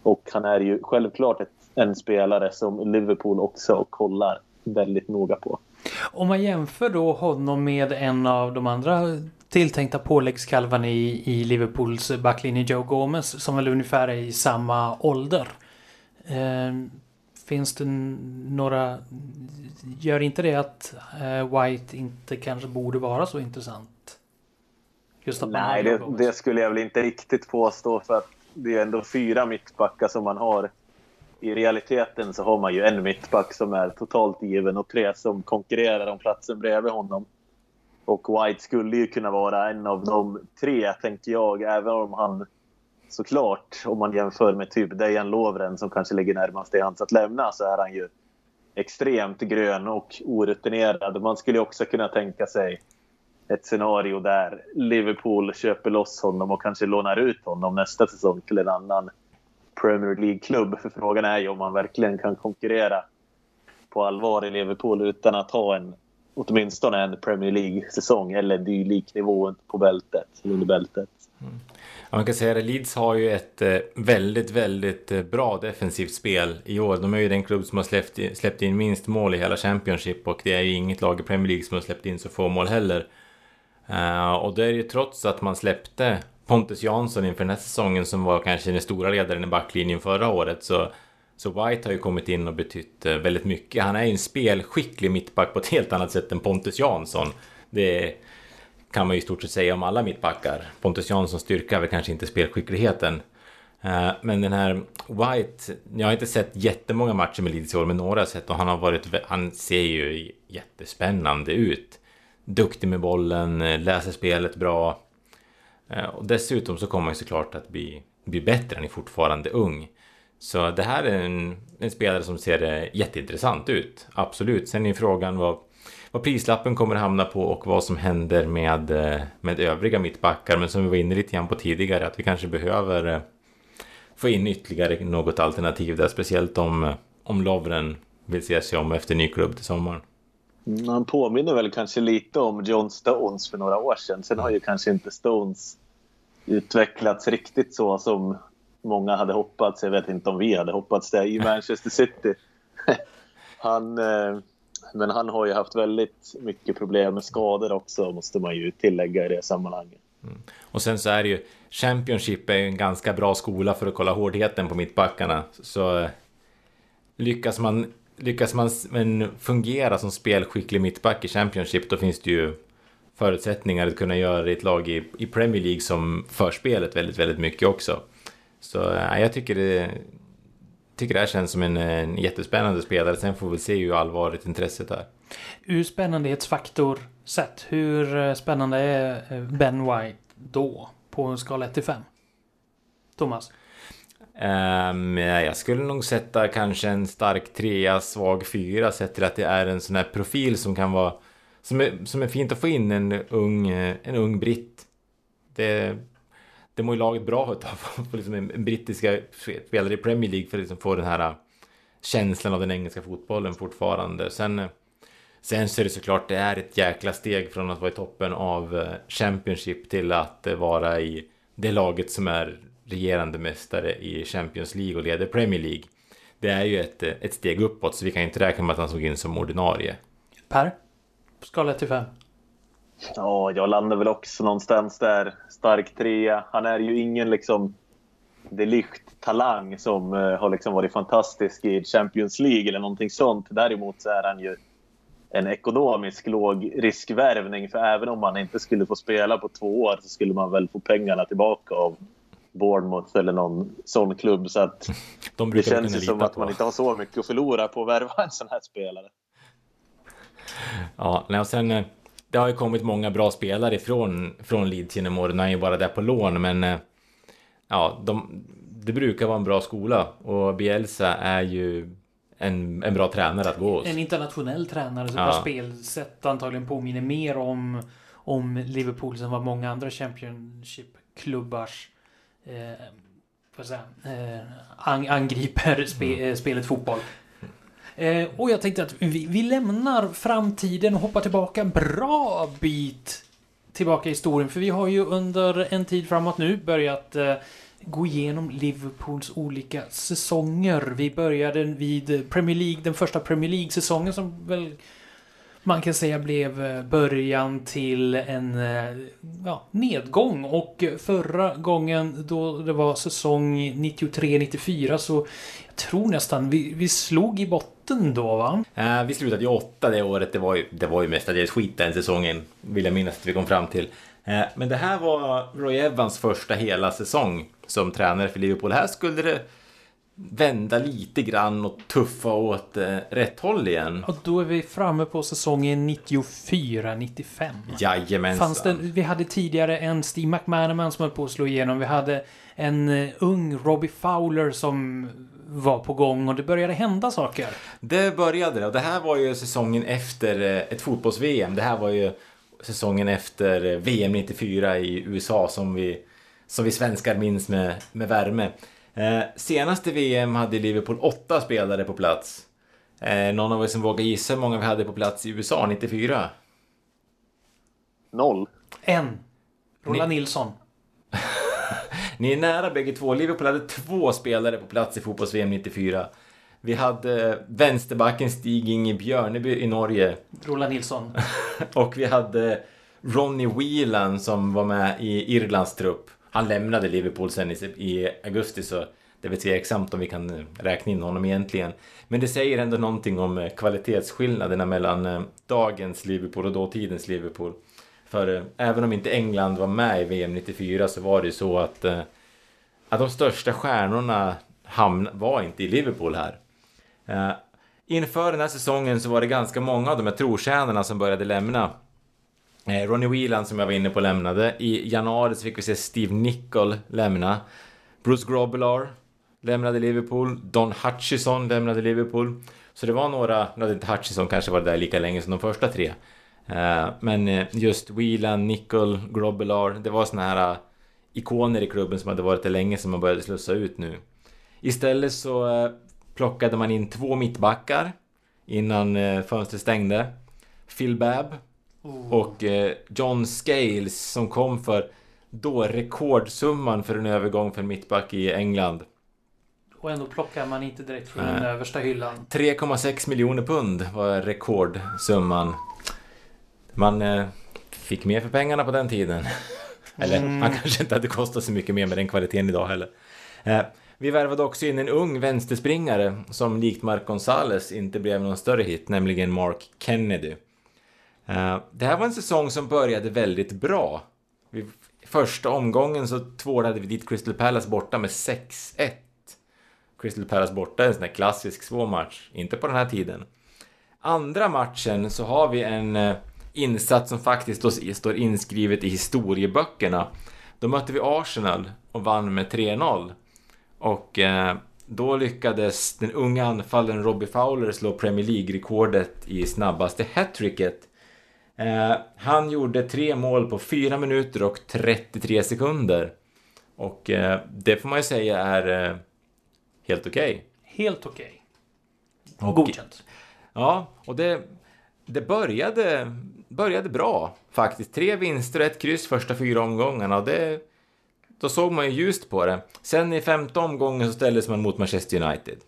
Och han är ju självklart ett, en spelare som Liverpool också kollar väldigt noga på. Om man jämför då honom med en av de andra tilltänkta påläggskalvan i, i Liverpools backlinje Joe Gomez som väl ungefär är i samma ålder. Eh, finns det några... Gör inte det att eh, White inte kanske borde vara så intressant? Nej, det, det, skulle jag väl inte riktigt påstå för att det är ändå fyra mittbackar som man har. I realiteten så har man ju en mittback som är totalt given och tre som konkurrerar om platsen bredvid honom. Och White skulle ju kunna vara en av de tre, tänker jag, även om han såklart, om man jämför med typ Dejan Lovren som kanske ligger närmast i hans att lämna, så är han ju extremt grön och orutinerad. Man skulle också kunna tänka sig ett scenario där Liverpool köper loss honom och kanske lånar ut honom nästa säsong till en annan Premier League-klubb. För frågan är ju om man verkligen kan konkurrera på allvar i Liverpool utan att ha en åtminstone en Premier League-säsong eller dylik nivå på bältet, under bältet. Mm. Ja, man kan säga att Leeds har ju ett eh, väldigt, väldigt eh, bra defensivt spel i år. De är ju den klubb som har släppt in, släppt in minst mål i hela Championship och det är ju inget lag i Premier League som har släppt in så få mål heller. Uh, och det är ju trots att man släppte Pontus Jansson inför den här säsongen som var kanske den stora ledaren i backlinjen förra året så, så White har ju kommit in och betytt eh, väldigt mycket. Han är ju en spelskicklig mittback på ett helt annat sätt än Pontus Jansson. Det kan man ju i stort sett säga om alla mittbackar. Pontus Janssons styrka är väl kanske inte spelskickligheten. Eh, men den här White, jag har inte sett jättemånga matcher med Leeds i år, men några har sett och han har varit, han ser ju jättespännande ut duktig med bollen, eh, läser spelet bra. Eh, och dessutom så kommer han såklart att bli, bli bättre, han är fortfarande ung. Så det här är en, en spelare som ser eh, jätteintressant ut, absolut. Sen är frågan vad, vad prislappen kommer att hamna på och vad som händer med, eh, med övriga mittbackar. Men som vi var inne lite grann på tidigare, att vi kanske behöver få in ytterligare något alternativ där, speciellt om, om Lovren vill se sig om efter ny klubb till sommaren. Han påminner väl kanske lite om John Stones för några år sedan. Sen har ju kanske inte Stones utvecklats riktigt så som många hade hoppats. Jag vet inte om vi hade hoppats det i <laughs> Manchester City. han, eh, men han har ju haft väldigt mycket problem med skador också, måste man ju tillägga i det sammanhanget. Mm. Och sen så är det ju Championship är en ganska bra skola för att kolla hårdheten på mittbackarna. Så eh, lyckas man lyckas man men fungera som spelskicklig mittback i Championship då finns det ju förutsättningar att kunna göra det i ett lag i, i Premier League som för spelet väldigt, väldigt mycket också. Så ja, jag tycker det, tycker det här känns som en, en jättespännande spelare. Sen får vi se hur allvarligt intresset är. Ur spännandehetsfaktor sett, hur eh, spännande är eh, Ben White då? På en skala 1 till 5? Thomas? Um, jag skulle nog sätta kanske en stark trea, svag fyra sett till att det är en sån här profil som kan vara som är, som är fint att få in en ung, en ung britt. Det, det mår ju laget bra utav liksom en, brittiska spelare i Premier League för att liksom få den här äh, känslan av den engelska fotbollen fortfarande. Sen, sen så är det såklart det är ett jäkla steg från att vara i toppen av äh, Championship till att äh, vara i det laget som är regerande mästare i Champions League och leder Premier League. Det är ju ett, ett steg uppåt så vi kan inte räkna med att han såg in som ordinarie. Per? På skala 1 till 5? Ja, jag landar väl också någonstans där. Stark trea. Han är ju ingen liksom delikt talang som uh, har liksom varit fantastisk i Champions League eller någonting sånt. Däremot så är han ju en ekonomisk låg riskvärvning. För även om man inte skulle få spela på två år så skulle man väl få pengarna tillbaka av Bournemouth eller någon sån klubb. Så att <laughs> De det känns ju som att på. man inte har så mycket att förlora på att värva en sån här spelare. Ja, och sen eh, det har ju kommit många bra spelare från, från Leeds genom åren. Han är ju bara där på lån, men eh, ja, de, det brukar vara en bra skola och Bielsa är ju en, en bra tränare att gå hos. En internationell tränare som ja. spelsätt antagligen påminner mer om, om Liverpool än vad många andra Championship-klubbars eh, säga, eh, angriper spe, mm. Eh, spelet fotboll. Eh, och jag tänkte att vi, vi lämnar framtiden och hoppar tillbaka en bra bit tillbaka i historien. För vi har ju under en tid framåt nu börjat eh, gå igenom Liverpools olika säsonger. Vi började vid Premier League, den första Premier League-säsongen som väl man kan säga blev eh, början till en eh, ja, nedgång. Och förra gången då det var säsong 93-94 så jag tror nästan vi, vi slog i botten då va? Eh, vi slutade ju åtta det året. Det var ju, det var ju mestadels skit den säsongen. Vill jag minnas att vi kom fram till. Men det här var Roy Evans första hela säsong som tränare för Liverpool. Här skulle det vända lite grann och tuffa åt eh, rätt håll igen. Och då är vi framme på säsongen 94-95. Jajamensan. Fanns det, vi hade tidigare en Steve McManaman som höll på att slå igenom. Vi hade en uh, ung Robbie Fowler som var på gång och det började hända saker. Det började det och det här var ju säsongen efter eh, ett fotbolls-VM. Det här var ju säsongen efter eh, VM 94 i USA som vi, som vi svenskar minns med, med värme. Eh, senaste VM hade Liverpool åtta spelare på plats. Eh, någon av er som vågar gissa hur många vi hade på plats i USA 94? Noll. En. Rolla Ni- Nilsson. <laughs> Ni är nära bägge två. Liverpool hade två spelare på plats i fotbolls-VM 94. Vi hade vänsterbacken Stig-Inge Björneby i Norge. Rolla Nilsson. <laughs> Och vi hade Ronnie Whelan som var med i Irlands trupp. Han lämnade Liverpool sen i, i augusti så det är väl tveksamt om vi kan eh, räkna in honom egentligen. Men det säger ändå någonting om eh, kvalitetsskillnaderna mellan eh, dagens Liverpool och dåtidens Liverpool. För även om inte England var med i VM 94 så var det ju så att, att de största stjärnorna hamn, var inte i Liverpool här. Inför den här säsongen så var det ganska många av de här trotjänarna som började lämna. Eh, Ronnie Whelan som jag var inne på lämnade. I januari så fick vi se Steve Nichol lämna. Bruce Grobelar lämnade Liverpool. Don Hutchison lämnade Liverpool. Så det var några, nu hade inte Hutchison kanske varit där lika länge som de första tre. Eh, men eh, just Whelan, Nichol, Grobelar. det var såna här ikoner i klubben som hade varit där länge som man började slussa ut nu. Istället så plockade man in två mittbackar innan fönstret stängde. Phil Babb och eh, John Scales som kom för då rekordsumman för en övergång för en mittback i England. Och ändå plockar man inte direkt från Nej. den översta hyllan. 3,6 miljoner pund var rekordsumman. Man eh, fick mer för pengarna på den tiden. <laughs> Eller han kanske inte hade kostat så mycket mer med den kvaliteten idag heller. Eh, vi värvade också in en ung vänsterspringare som likt Mark Gonzales inte blev någon större hit, nämligen Mark Kennedy. Eh, det här var en säsong som började väldigt bra. I första omgången så tvålade vi dit Crystal Palace borta med 6-1. Crystal Palace borta är en sån här klassisk svår match, inte på den här tiden. Andra matchen så har vi en eh, insats som faktiskt då står inskrivet i historieböckerna. Då mötte vi Arsenal och vann med 3-0. Och eh, då lyckades den unga anfallaren Robbie Fowler slå Premier League-rekordet i snabbaste hattricket. Eh, han gjorde tre mål på 4 minuter och 33 sekunder. Och eh, det får man ju säga är eh, helt okej. Helt okej. Och- Godkänt. Ja, och det, det började, började bra faktiskt. Tre vinster och ett kryss första fyra omgångarna. Och det, då såg man ju ljust på det. Sen i femte omgången så ställdes man mot Manchester United.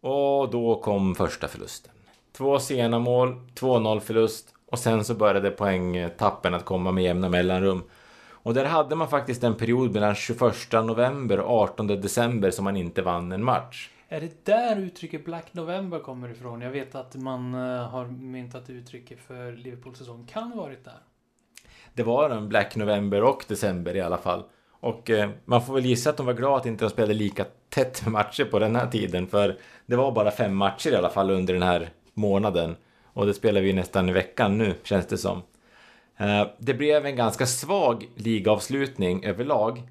Och då kom första förlusten. Två sena mål, 2-0 förlust och sen så började poängtappen att komma med jämna mellanrum. Och där hade man faktiskt en period mellan 21 november och 18 december som man inte vann en match. Är det där uttrycket Black November kommer ifrån? Jag vet att man eh, har myntat uttrycket för Liverpools säsong. Kan varit där. Det var en Black November och December i alla fall. Och eh, man får väl gissa att de var glada att inte de spelade lika tätt matcher på den här tiden. För det var bara fem matcher i alla fall under den här månaden. Och det spelar vi nästan i veckan nu, känns det som. Eh, det blev en ganska svag ligavslutning överlag.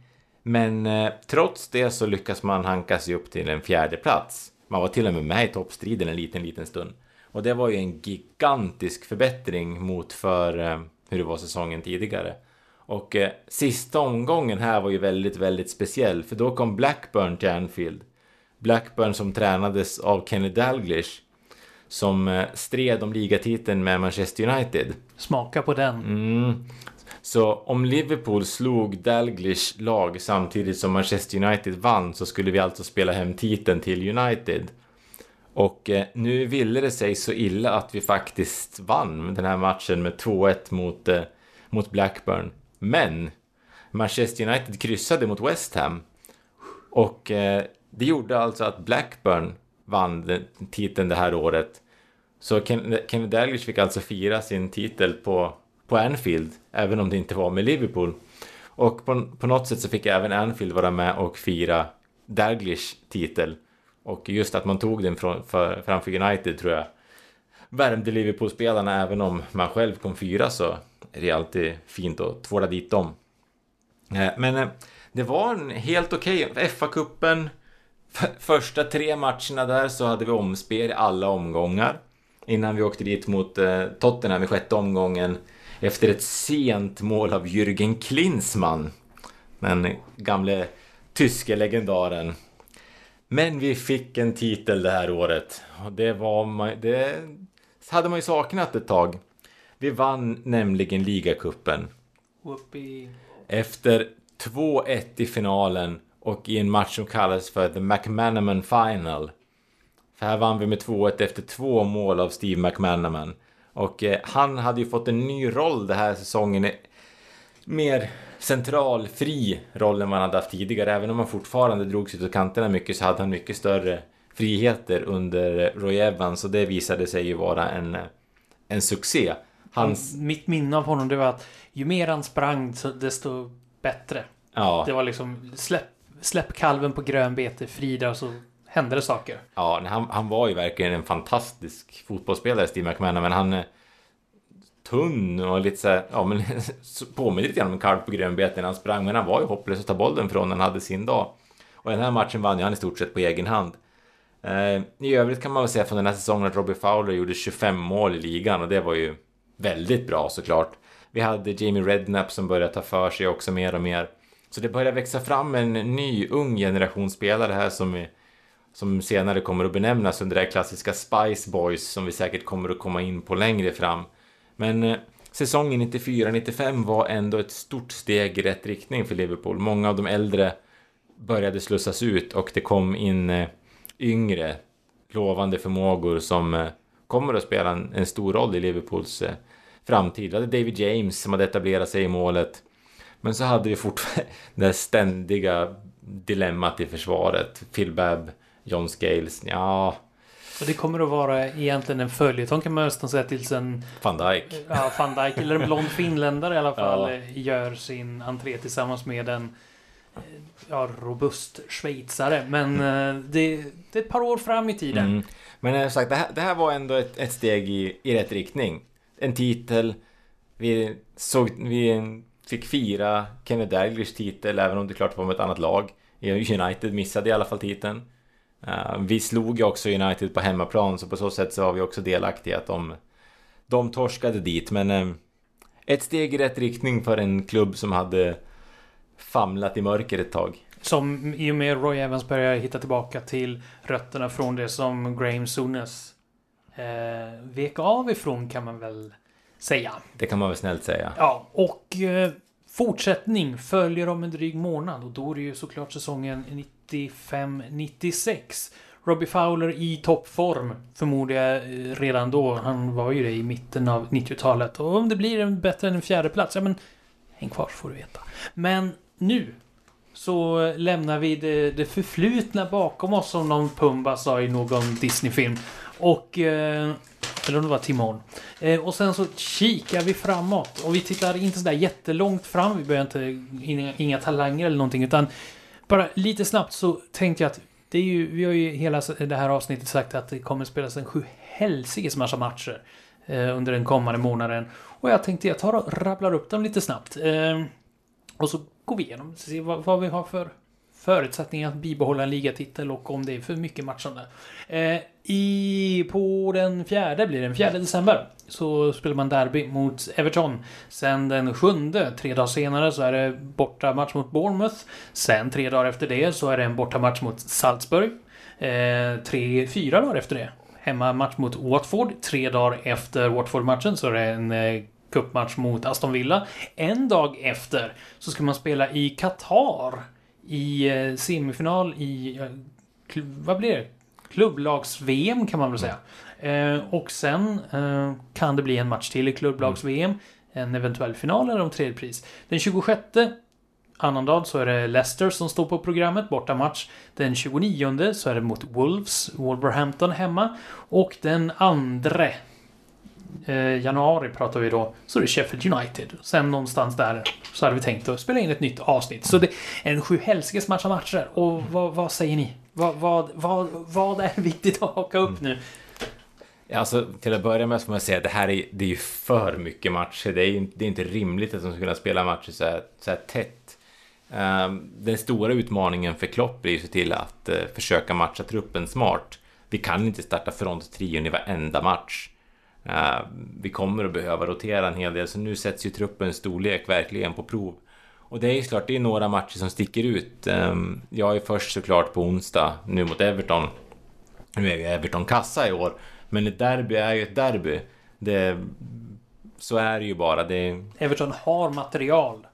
Men eh, trots det så lyckas man hanka sig upp till en fjärde plats. Man var till och med med i toppstriden en liten, liten stund. Och det var ju en gigantisk förbättring mot för eh, hur det var säsongen tidigare. Och eh, sista omgången här var ju väldigt, väldigt speciell. För då kom Blackburn till Anfield. Blackburn som tränades av Kenny Dalglish. Som eh, stred om ligatiteln med Manchester United. Smaka på den. Mm. Så om Liverpool slog Dalglish lag samtidigt som Manchester United vann så skulle vi alltså spela hem titeln till United. Och eh, nu ville det sig så illa att vi faktiskt vann den här matchen med 2-1 mot, eh, mot Blackburn. Men Manchester United kryssade mot West Ham. Och det gjorde alltså att Blackburn vann titeln det här året. Så Kenny Dalglish fick alltså fira sin titel på, på Anfield, även om det inte var med Liverpool. Och på, på något sätt så fick även Anfield vara med och fira Dalglish titel. Och just att man tog den från, för, framför United tror jag värmde Liverpool-spelarna även om man själv kom fyra så är det alltid fint att tvåla dit dem. Eh, men eh, det var en helt okej. Okay. FA-cupen, första tre matcherna där så hade vi omspel i alla omgångar. Innan vi åkte dit mot eh, Tottenham i sjätte omgången efter ett sent mål av Jürgen Klinsmann. Den gamle tyske legendaren. Men vi fick en titel det här året. Och det var det hade man ju saknat ett tag. Vi vann nämligen ligacupen. Efter 2-1 i finalen och i en match som kallas för The McManaman Final. För här vann vi med 2-1 efter två mål av Steve McManaman. Och eh, han hade ju fått en ny roll den här säsongen. Mer central, fri roll än vad han hade haft tidigare. Även om han fortfarande drog sig ut kanterna mycket så hade han mycket större friheter under Roy Evans och det visade sig ju vara en, en succé. Hans... Mitt minne av honom det var att ju mer han sprang desto bättre. Ja. Det var liksom släpp, släpp kalven på grönbete, Frida och så hände det saker. Ja, han, han var ju verkligen en fantastisk fotbollsspelare, Steve McMahon, men han är tunn och lite så här, ja men <laughs> påminner lite grann om en kalv på grönbete när han sprang, men han var ju hopplös att ta bollen från när han hade sin dag. Och den här matchen vann ju han i stort sett på egen hand. Eh, I övrigt kan man väl säga från den här säsongen att Robbie Fowler gjorde 25 mål i ligan och det var ju väldigt bra såklart. Vi hade Jamie Redknapp som började ta för sig också mer och mer. Så det börjar växa fram en ny ung generation spelare här som, som senare kommer att benämnas under det här klassiska Spice Boys som vi säkert kommer att komma in på längre fram. Men eh, säsongen 94-95 var ändå ett stort steg i rätt riktning för Liverpool. Många av de äldre började slussas ut och det kom in eh, yngre lovande förmågor som eh, kommer att spela en, en stor roll i Liverpools framtid. Vi hade David James som hade etablerat sig i målet. Men så hade vi fortfarande <laughs> det ständiga dilemmat i försvaret. Phil Babb, John Scales, ja... Och det kommer att vara egentligen en följetong kan man nästan säga tills en... Van Dijk. Ja, Van Dijk eller en blond finländare i alla <laughs> fall ja. gör sin entré tillsammans med en ja, robust schweizare. Men mm. det, det, är ett par år fram i tiden. Mm. Men som sagt, det här, det här var ändå ett, ett steg i, i rätt riktning. En titel. Vi, såg, vi fick fira Kenneth Dalglish titel, även om det klart var med ett annat lag. United missade i alla fall titeln. Uh, vi slog ju också United på hemmaplan, så på så sätt så var vi också delaktiga att de, de torskade dit. Men uh, ett steg i rätt riktning för en klubb som hade famlat i mörker ett tag. Som i och med Roy Evans börjar hitta tillbaka till rötterna från det som Graham Souness eh, vek av ifrån kan man väl säga. Det kan man väl snällt säga. Ja, och eh, fortsättning följer om en dryg månad och då är det ju såklart säsongen 95-96. Robbie Fowler i toppform förmodar jag eh, redan då. Han var ju det i mitten av 90-talet. Och om det blir en bättre än en fjärde plats, ja men häng kvar så får du veta. Men nu så lämnar vi det, det förflutna bakom oss som någon Pumba sa i någon Disney-film. Och... Eh, eller om det var Timon. Eh, och sen så kikar vi framåt. Och vi tittar inte sådär jättelångt fram. Vi börjar inte... Inga, inga talanger eller någonting. Utan bara lite snabbt så tänkte jag att det är ju, vi har ju hela det här avsnittet sagt att det kommer spelas en sju helsikes massa matcher eh, under den kommande månaden. Och jag tänkte jag tar och rabblar upp dem lite snabbt. Eh, och så går vi igenom, ser vad, vad vi har för förutsättningar att bibehålla en ligatitel och om det är för mycket matchande. Eh, i, på den fjärde blir det den fjärde december så spelar man derby mot Everton. Sen den sjunde, tre dagar senare, så är det bortamatch mot Bournemouth. Sen tre dagar efter det så är det en bortamatch mot Salzburg. Eh, tre, fyra dagar efter det hemmamatch mot Watford. Tre dagar efter Watford-matchen så är det en eh, cupmatch mot Aston Villa. En dag efter så ska man spela i Qatar i eh, semifinal i... Vad blir det? klubblags-VM kan man väl säga. Eh, och sen eh, kan det bli en match till i klubblags-VM. En eventuell final eller om tredje pris. Den 26 annandag så är det Leicester som står på programmet, borta match. Den 29 så är det mot Wolves, Wolverhampton hemma. Och den andra eh, januari pratar vi då, så är det Sheffield United. Sen någonstans där så hade vi tänkt att spela in ett nytt avsnitt. Så det är en sjuhelsikes massa matcher. Och vad, vad säger ni? Vad, vad, vad, vad är viktigt att haka upp nu? Alltså, till att börja med så får man säga att det här är, det är ju för mycket matcher. Det är, det är inte rimligt att de ska kunna spela matcher så här, så här tätt. Um, den stora utmaningen för Klopp är ju att se till att uh, försöka matcha truppen smart. Vi kan inte starta fronttrion i varenda match. Uh, vi kommer att behöva rotera en hel del, så nu sätts ju truppens storlek verkligen på prov. Och det är ju klart, det är några matcher som sticker ut. Um, jag är först såklart på onsdag, nu mot Everton. Nu är ju Everton kassa i år, men ett derby är ju ett derby. Det, så är det ju bara. Det... Everton har material.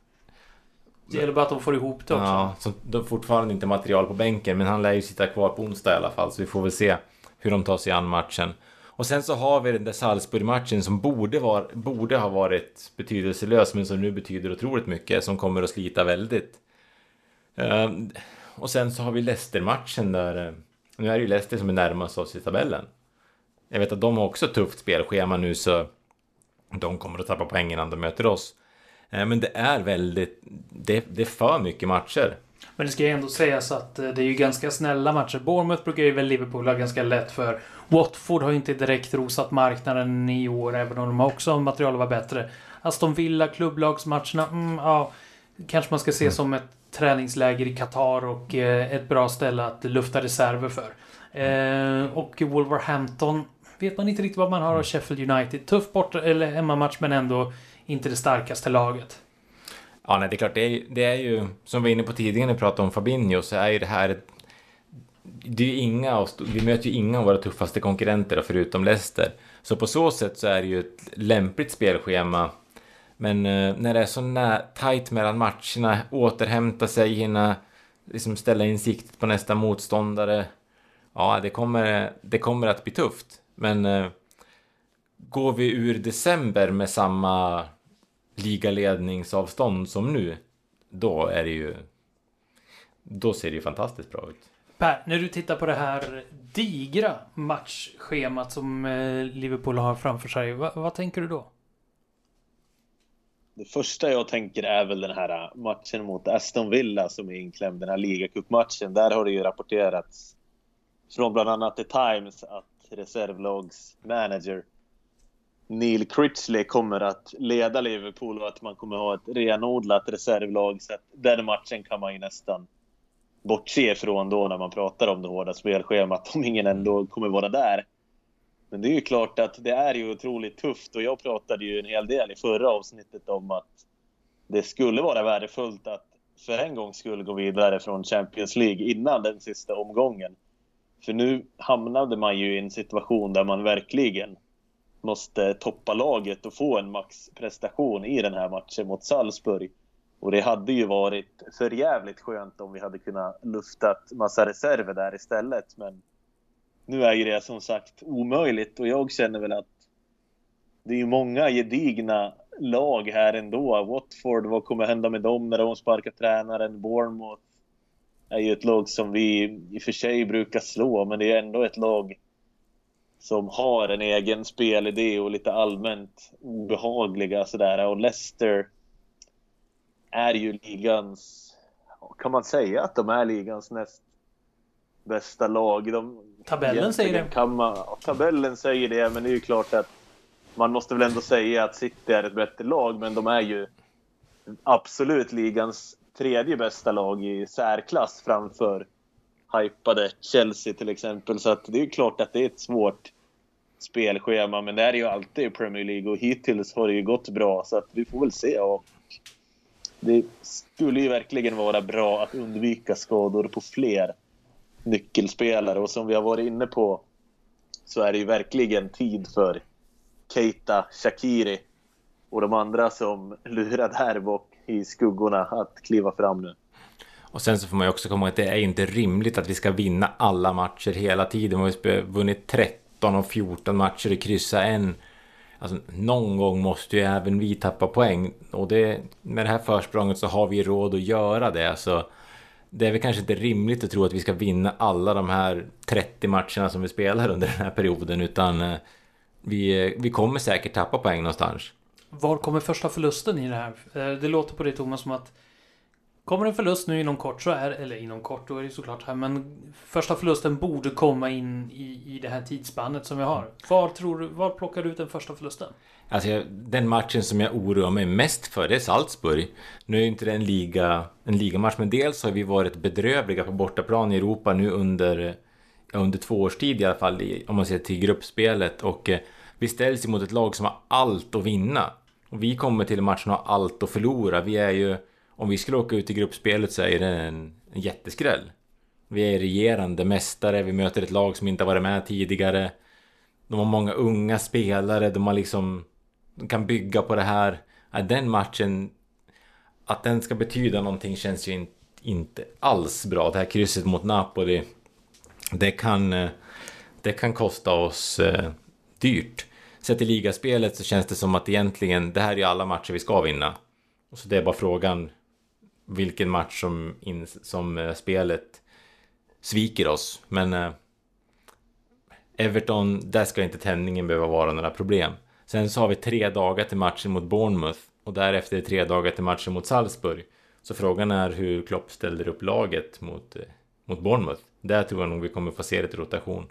Det gäller bara att de får ihop det också. Ja, så de har fortfarande inte material på bänken, men han lär ju sitta kvar på onsdag i alla fall, så vi får väl se hur de tar sig an matchen. Och sen så har vi den där Salzburg-matchen som borde, var, borde ha varit betydelselös, men som nu betyder otroligt mycket, som kommer att slita väldigt. Um, och sen så har vi Leicester-matchen där... Eh, nu är det ju Leicester som är närmast oss i tabellen. Jag vet att de har också tufft spelschema nu så de kommer att tappa poäng innan de möter oss. Ehm, men det är väldigt... Det, det är för mycket matcher. Men det ska ju ändå sägas att eh, det är ju ganska snälla matcher. Bournemouth brukar ju väl Liverpool ha ganska lätt för. Watford har ju inte direkt rosat marknaden i år, även om de också har material att vara bättre. Aston Villa, klubblagsmatcherna, mm, ja... Kanske man ska se mm. som ett träningsläger i Qatar och eh, ett bra ställe att lufta reserver för. och Wolverhampton vet man inte riktigt vad man har av Sheffield United. Tuff bort eller hemmamatch men ändå inte det starkaste laget. Ja, nej, det är klart. Det är, det är ju, som vi var inne på tidigare när vi pratade om Fabinho, så är ju det här... Det är inga, vi möter ju inga av våra tuffaste konkurrenter förutom Leicester. Så på så sätt så är det ju ett lämpligt spelschema. Men eh, när det är så nä, tajt mellan matcherna, återhämta sig, hinna liksom ställa in siktet på nästa motståndare. Ja, det kommer, det kommer att bli tufft. Men eh, går vi ur december med samma ligaledningsavstånd som nu, då är det ju... Då ser det ju fantastiskt bra ut. Per, när du tittar på det här digra matchschemat som eh, Liverpool har framför sig, vad, vad tänker du då? Det första jag tänker är väl den här matchen mot Aston Villa som är inklämd, den här ligacupmatchen. Där har det ju rapporterats från bland annat The Times att reservlagsmanager Neil Critchley kommer att leda Liverpool och att man kommer ha ett renodlat reservlag. Så att den matchen kan man ju nästan bortse ifrån då när man pratar om det hårda spelschemat, om ingen ändå kommer vara där. Men det är ju klart att det är ju otroligt tufft och jag pratade ju en hel del i förra avsnittet om att det skulle vara värdefullt att för en gång skulle gå vidare från Champions League innan den sista omgången. För nu hamnade man ju i en situation där man verkligen måste toppa laget och få en maxprestation i den här matchen mot Salzburg. Och det hade ju varit för jävligt skönt om vi hade kunnat lufta massa reserver där istället. Men nu är ju det som sagt omöjligt och jag känner väl att det är ju många gedigna lag här ändå. Watford, vad kommer hända med dem när de sparkar tränaren? Bournemouth är ju ett lag som vi i och för sig brukar slå, men det är ändå ett lag som har en egen spelidé och lite allmänt obehagliga sådär. Och Leicester är ju ligans... Kan man säga att de är ligans näst bästa lag? De, tabellen säger det. Kan man, tabellen säger det, men det är ju klart att man måste väl ändå säga att City är ett bättre lag, men de är ju absolut ligans tredje bästa lag i särklass framför hypade Chelsea till exempel. Så att det är ju klart att det är ett svårt spelschema, men det är ju alltid i Premier League och hittills har det ju gått bra så att vi får väl se. Och det skulle ju verkligen vara bra att undvika skador på fler nyckelspelare och som vi har varit inne på så är det ju verkligen tid för Keita, Shakiri och de andra som lurar där bak i skuggorna att kliva fram nu. Och sen så får man ju också komma ihåg att det är inte rimligt att vi ska vinna alla matcher hela tiden. Vi har vunnit 30 13 och 14 matcher och kryssa en. Alltså, någon gång måste ju även vi tappa poäng. Och det, med det här försprånget så har vi råd att göra det. Så det är väl kanske inte rimligt att tro att vi ska vinna alla de här 30 matcherna som vi spelar under den här perioden. Utan eh, vi, eh, vi kommer säkert tappa poäng någonstans. Var kommer första förlusten i det här? Eh, det låter på dig Thomas som att Kommer en förlust nu inom kort så är eller inom kort då är det såklart här men Första förlusten borde komma in i, i det här tidsspannet som vi har. Var tror du, var plockar du ut den första förlusten? Alltså den matchen som jag oroar mig mest för det är Salzburg. Nu är ju inte det en, liga, en ligamatch men dels har vi varit bedrövliga på bortaplan i Europa nu under under två års tid i alla fall om man ser till gruppspelet och eh, vi ställs emot ett lag som har allt att vinna. Och vi kommer till matchen och har allt att förlora. Vi är ju om vi skulle åka ut i gruppspelet så är det en, en jätteskräll. Vi är regerande mästare, vi möter ett lag som inte har varit med tidigare. De har många unga spelare, de har liksom... De kan bygga på det här. Den matchen... Att den ska betyda någonting känns ju inte alls bra. Det här krysset mot Napoli. Det kan... Det kan kosta oss eh, dyrt. Sett i ligaspelet så känns det som att egentligen, det här är ju alla matcher vi ska vinna. Och så det är bara frågan vilken match som, in, som eh, spelet sviker oss. Men eh, Everton, där ska inte tändningen behöva vara några problem. Sen så har vi tre dagar till matchen mot Bournemouth och därefter tre dagar till matchen mot Salzburg. Så frågan är hur Klopp ställer upp laget mot, eh, mot Bournemouth. Där tror jag nog vi kommer få se lite rotation.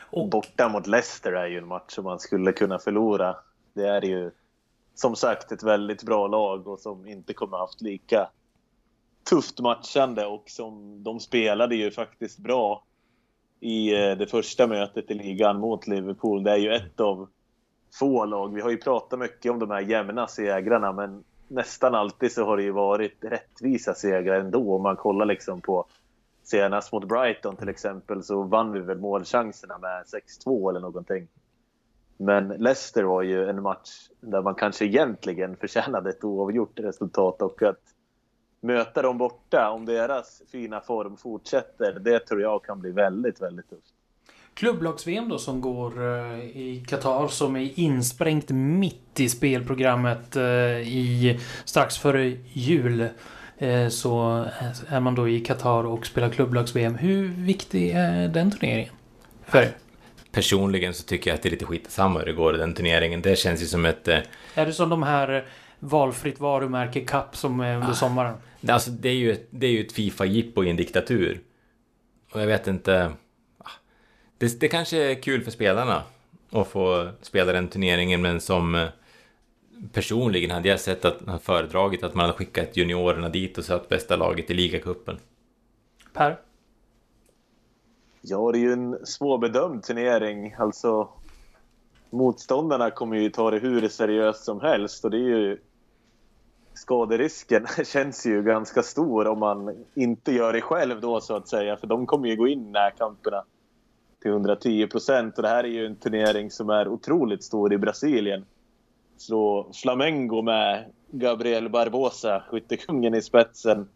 Och borta mot Leicester är ju en match som man skulle kunna förlora. Det är ju som sagt ett väldigt bra lag och som inte kommer haft lika tufft matchande och som de spelade ju faktiskt bra i eh, det första mötet i ligan mot Liverpool. Det är ju ett av få lag. Vi har ju pratat mycket om de här jämna segrarna men nästan alltid så har det ju varit rättvisa segrar ändå. Om man kollar liksom på senast mot Brighton till exempel så vann vi väl målchanserna med 6-2 eller någonting. Men Leicester var ju en match där man kanske egentligen förtjänade ett oavgjort resultat och att möta dem borta, om deras fina form fortsätter, det tror jag kan bli väldigt, väldigt tufft. Klubblags-VM då som går eh, i Qatar som är insprängt mitt i spelprogrammet eh, i strax före jul. Eh, så är man då i Qatar och spelar klubblags-VM. Hur viktig är den turneringen? För er? Personligen så tycker jag att det är lite skitsamma hur det går i den turneringen. Det känns ju som ett... Är det som de här valfritt varumärke Cup som är under ah. sommaren? Alltså det är ju ett, det är ju ett Fifa-jippo i en diktatur. Och jag vet inte... Ah, det, det kanske är kul för spelarna att få spela den turneringen men som eh, personligen hade jag sett att föredragit att man hade skickat juniorerna dit och satt bästa laget i ligacupen. Per? Ja, det är ju en svårbedömd turnering. Alltså, motståndarna kommer ju ta det hur seriöst som helst och det är ju skaderisken <laughs> känns ju ganska stor om man inte gör det själv då så att säga. För de kommer ju gå in i närkamperna till 110 procent. Och det här är ju en turnering som är otroligt stor i Brasilien. Så Flamengo med Gabriel Barbosa, skyttekungen i spetsen.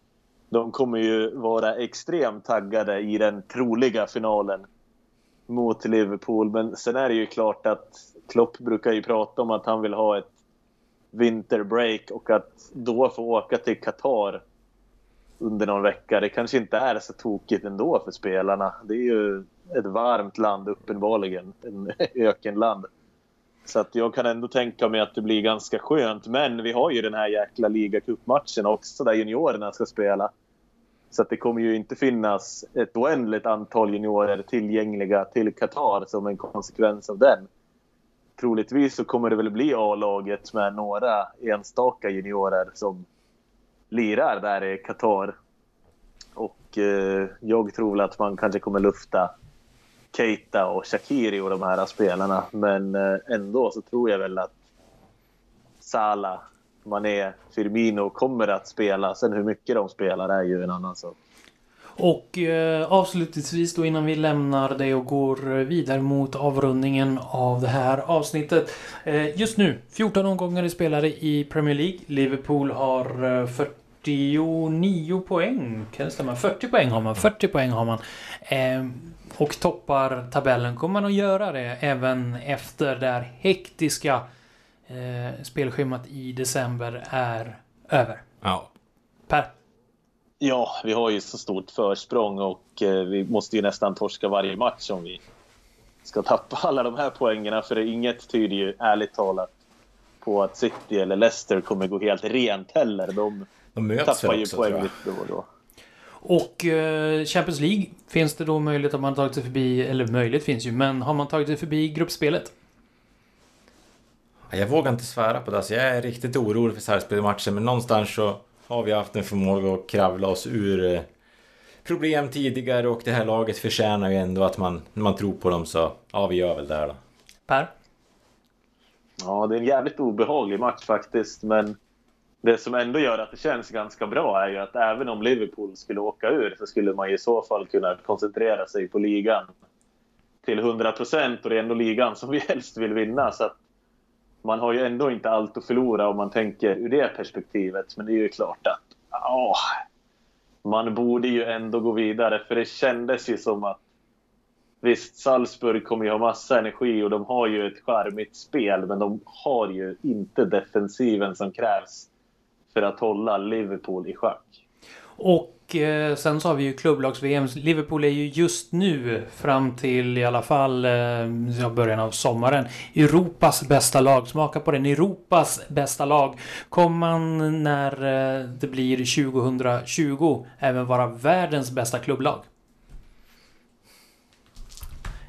De kommer ju vara extremt taggade i den troliga finalen mot Liverpool. Men sen är det ju klart att Klopp brukar ju prata om att han vill ha ett vinterbreak och att då få åka till Qatar under någon vecka, det kanske inte är så tokigt ändå för spelarna. Det är ju ett varmt land uppenbarligen, en <laughs> ökenland. Så att jag kan ändå tänka mig att det blir ganska skönt. Men vi har ju den här jäkla ligacupmatchen också där juniorerna ska spela. Så att det kommer ju inte finnas ett oändligt antal juniorer tillgängliga till Qatar som en konsekvens av den troligtvis så kommer det väl bli A-laget med några enstaka juniorer som lirar där i Qatar. Och eh, jag tror väl att man kanske kommer lufta Keita och Shakiri och de här spelarna. Men eh, ändå så tror jag väl att Salah, Mané, Firmino kommer att spela. Sen hur mycket de spelar är ju en annan sak. Och eh, avslutningsvis då innan vi lämnar det och går vidare mot avrundningen av det här avsnittet. Eh, just nu 14 omgångar är spelare i Premier League. Liverpool har eh, 49 poäng. Kan det stämma? 40 poäng har man. 40 poäng har man. Eh, och toppar tabellen. Kommer man att göra det även efter det här hektiska eh, spelschemat i december är över? Ja. Per? Ja, vi har ju så stort försprång och eh, vi måste ju nästan torska varje match om vi ska tappa alla de här poängerna. För inget tyder ju ärligt talat på att City eller Leicester kommer gå helt rent heller. De, De möts tappar ju också, poäng lite då och då. Och eh, Champions League, finns det då möjlighet att man tagit sig förbi, eller möjligt finns ju, men har man tagit sig förbi gruppspelet? Jag vågar inte svära på det. Alltså, jag är riktigt orolig för Sarpsborg-matchen, men någonstans så har vi haft en förmåga att kravla oss ur eh, problem tidigare och det här laget förtjänar ju ändå att man, när man tror på dem så, ja vi gör väl det här då. Per? Ja, det är en jävligt obehaglig match faktiskt, men det som ändå gör att det känns ganska bra är ju att även om Liverpool skulle åka ur så skulle man i så fall kunna koncentrera sig på ligan till 100 procent och det är ändå ligan som vi <laughs> helst vill vinna. Så att man har ju ändå inte allt att förlora om man tänker ur det perspektivet. Men det är ju klart att åh, man borde ju ändå gå vidare för det kändes ju som att Visst, Salzburg kommer ju ha massa energi och de har ju ett charmigt spel men de har ju inte defensiven som krävs för att hålla Liverpool i schack. Och sen så har vi ju klubblags-VM. Liverpool är ju just nu, fram till i alla fall eh, ja, början av sommaren, Europas bästa lag. Smaka på den. Europas bästa lag. Kommer man när eh, det blir 2020 även vara världens bästa klubblag?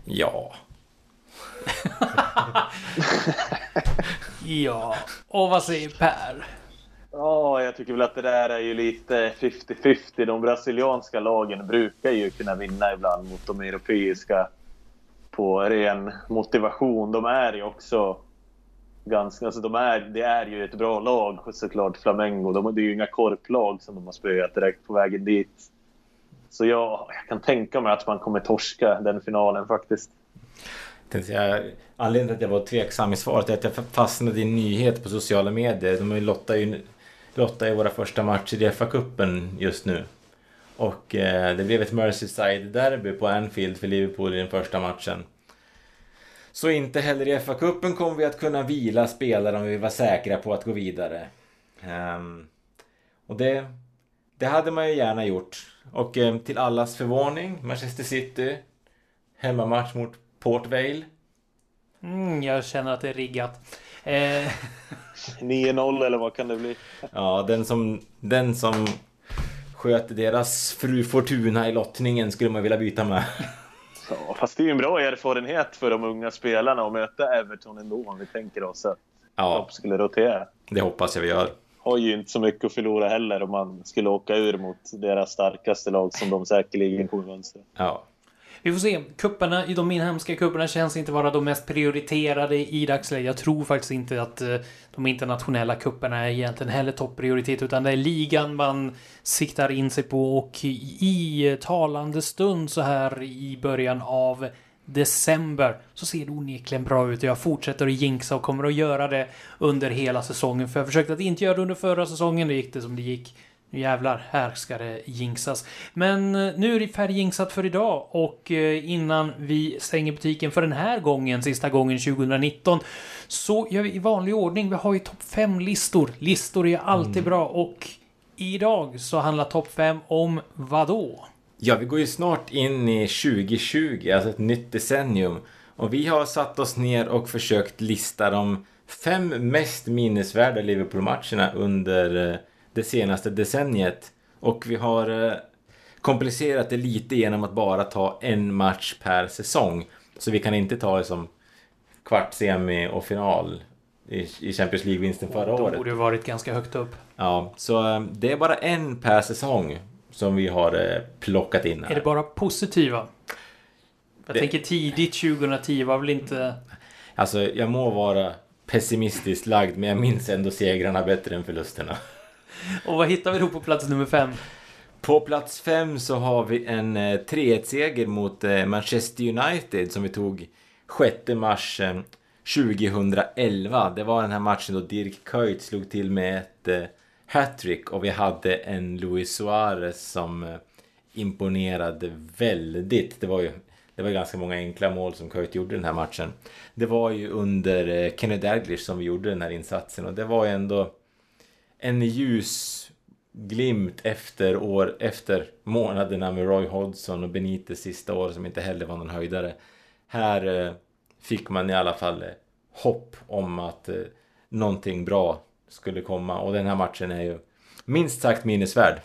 Ja. <laughs> Ja, och vad säger Per? Ja, jag tycker väl att det där är ju lite 50-50. De brasilianska lagen brukar ju kunna vinna ibland mot de europeiska på ren motivation. De är ju också ganska... Alltså de är, det är ju ett bra lag såklart, Flamengo. De, det är ju inga korplag som de har spöat direkt på vägen dit. Så jag, jag kan tänka mig att man kommer torska den finalen faktiskt. Jag, anledningen till att jag var tveksam i svaret är att jag fastnade i en nyhet på sociala medier. De lottar ju, Lotta i våra första matcher i FA-cupen just nu. Och eh, det blev ett Merseyside-derby på Anfield för Liverpool i den första matchen. Så inte heller i FA-cupen kommer vi att kunna vila spelare om vi var säkra på att gå vidare. Um, och det, det hade man ju gärna gjort. Och eh, till allas förvåning, Manchester City, hemmamatch mot Port Vale. Mm, jag känner att det är riggat. Eh, <laughs> 9-0 eller vad kan det bli? Ja, den som, den som sköt deras fru Fortuna i lottningen skulle man vilja byta med. Ja, fast det är ju en bra erfarenhet för de unga spelarna att möta Everton ändå om vi tänker oss att Ja, Klopp skulle rotera. det hoppas jag vi gör. Har ju inte så mycket att förlora heller om man skulle åka ur mot deras starkaste lag som de säkerligen kommer mönstra. Ja. Vi får se. Kupperna, de inhemska kupperna känns inte vara de mest prioriterade i dagsläget. Jag tror faktiskt inte att eh, de internationella kupperna är egentligen heller topprioritet, utan det är ligan man siktar in sig på och i eh, talande stund så här i början av december så ser det onekligen bra ut. Jag fortsätter att jinxa och kommer att göra det under hela säsongen. För jag försökte att inte göra det under förra säsongen. Det gick det som det gick. Nu jävlar, här ska det jinxas. Men eh, nu är det färdigjinxat för idag och eh, innan vi stänger butiken för den här gången, sista gången 2019, så gör vi i vanlig ordning. Vi har ju topp 5-listor. Listor är alltid bra och idag så handlar topp 5 om vad då? ja, vi går ju snart in i 2020, alltså ett nytt decennium. Och vi har satt oss ner och försökt lista de fem mest minnesvärda Liverpool-matcherna under eh, det senaste decenniet. Och vi har eh, komplicerat det lite genom att bara ta en match per säsong. Så vi kan inte ta det som kvart, semi och final i i Champions League-vinsten förra året. borde ju varit ganska högt upp. Ja, så eh, det är bara en per säsong som vi har eh, plockat in Är det här. bara positiva? Jag Det- tänker tidigt 2010 var väl inte... Alltså, jag må vara pessimistiskt lagd, men jag minns ändå segrarna bättre än förlusterna. Och vad hittar vi då på plats nummer fem? På plats fem så har vi en eh, 3-1-seger mot eh, Manchester United som vi tog 6 mars eh, 2011. Det var den här matchen då Dirk Kuyt slog till med ett hattrick och vi hade en Luis Suarez som imponerade väldigt. Det var ju det var ganska många enkla mål som Kuyt gjorde den här matchen. Det var ju under Kenny Dalglish som vi gjorde den här insatsen och det var ju ändå en ljus glimt efter, år, efter månaderna med Roy Hodgson och Benitez sista år som inte heller var någon höjdare. Här eh, fick man i alla fall eh, hopp om att eh, någonting bra skulle komma och den här matchen är ju minst sagt minnesvärd.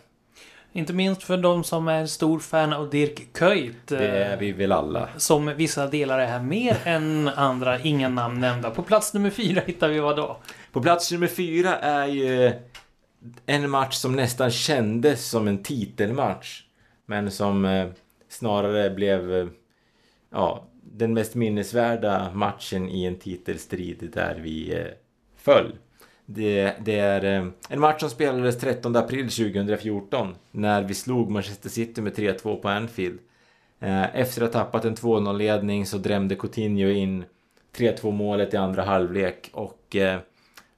Inte minst för de som är stor fan av Dirk Kuyt. Det är vi väl alla. Som vissa delar är här mer än andra, inga namn nämnda. På plats nummer fyra hittar vi vad då? På plats nummer fyra är ju en match som nästan kändes som en titelmatch. Men som eh, snarare blev eh, ja, den mest minnesvärda matchen i en titelstrid där vi eh, föll. Det, det, är eh, en match som spelades 13 april 2014 när vi slog Manchester City med 3-2 på Anfield. Eh, efter att ha tappat en 2-0-ledning så drämde Coutinho in 3-2 målet i andra halvlek och eh,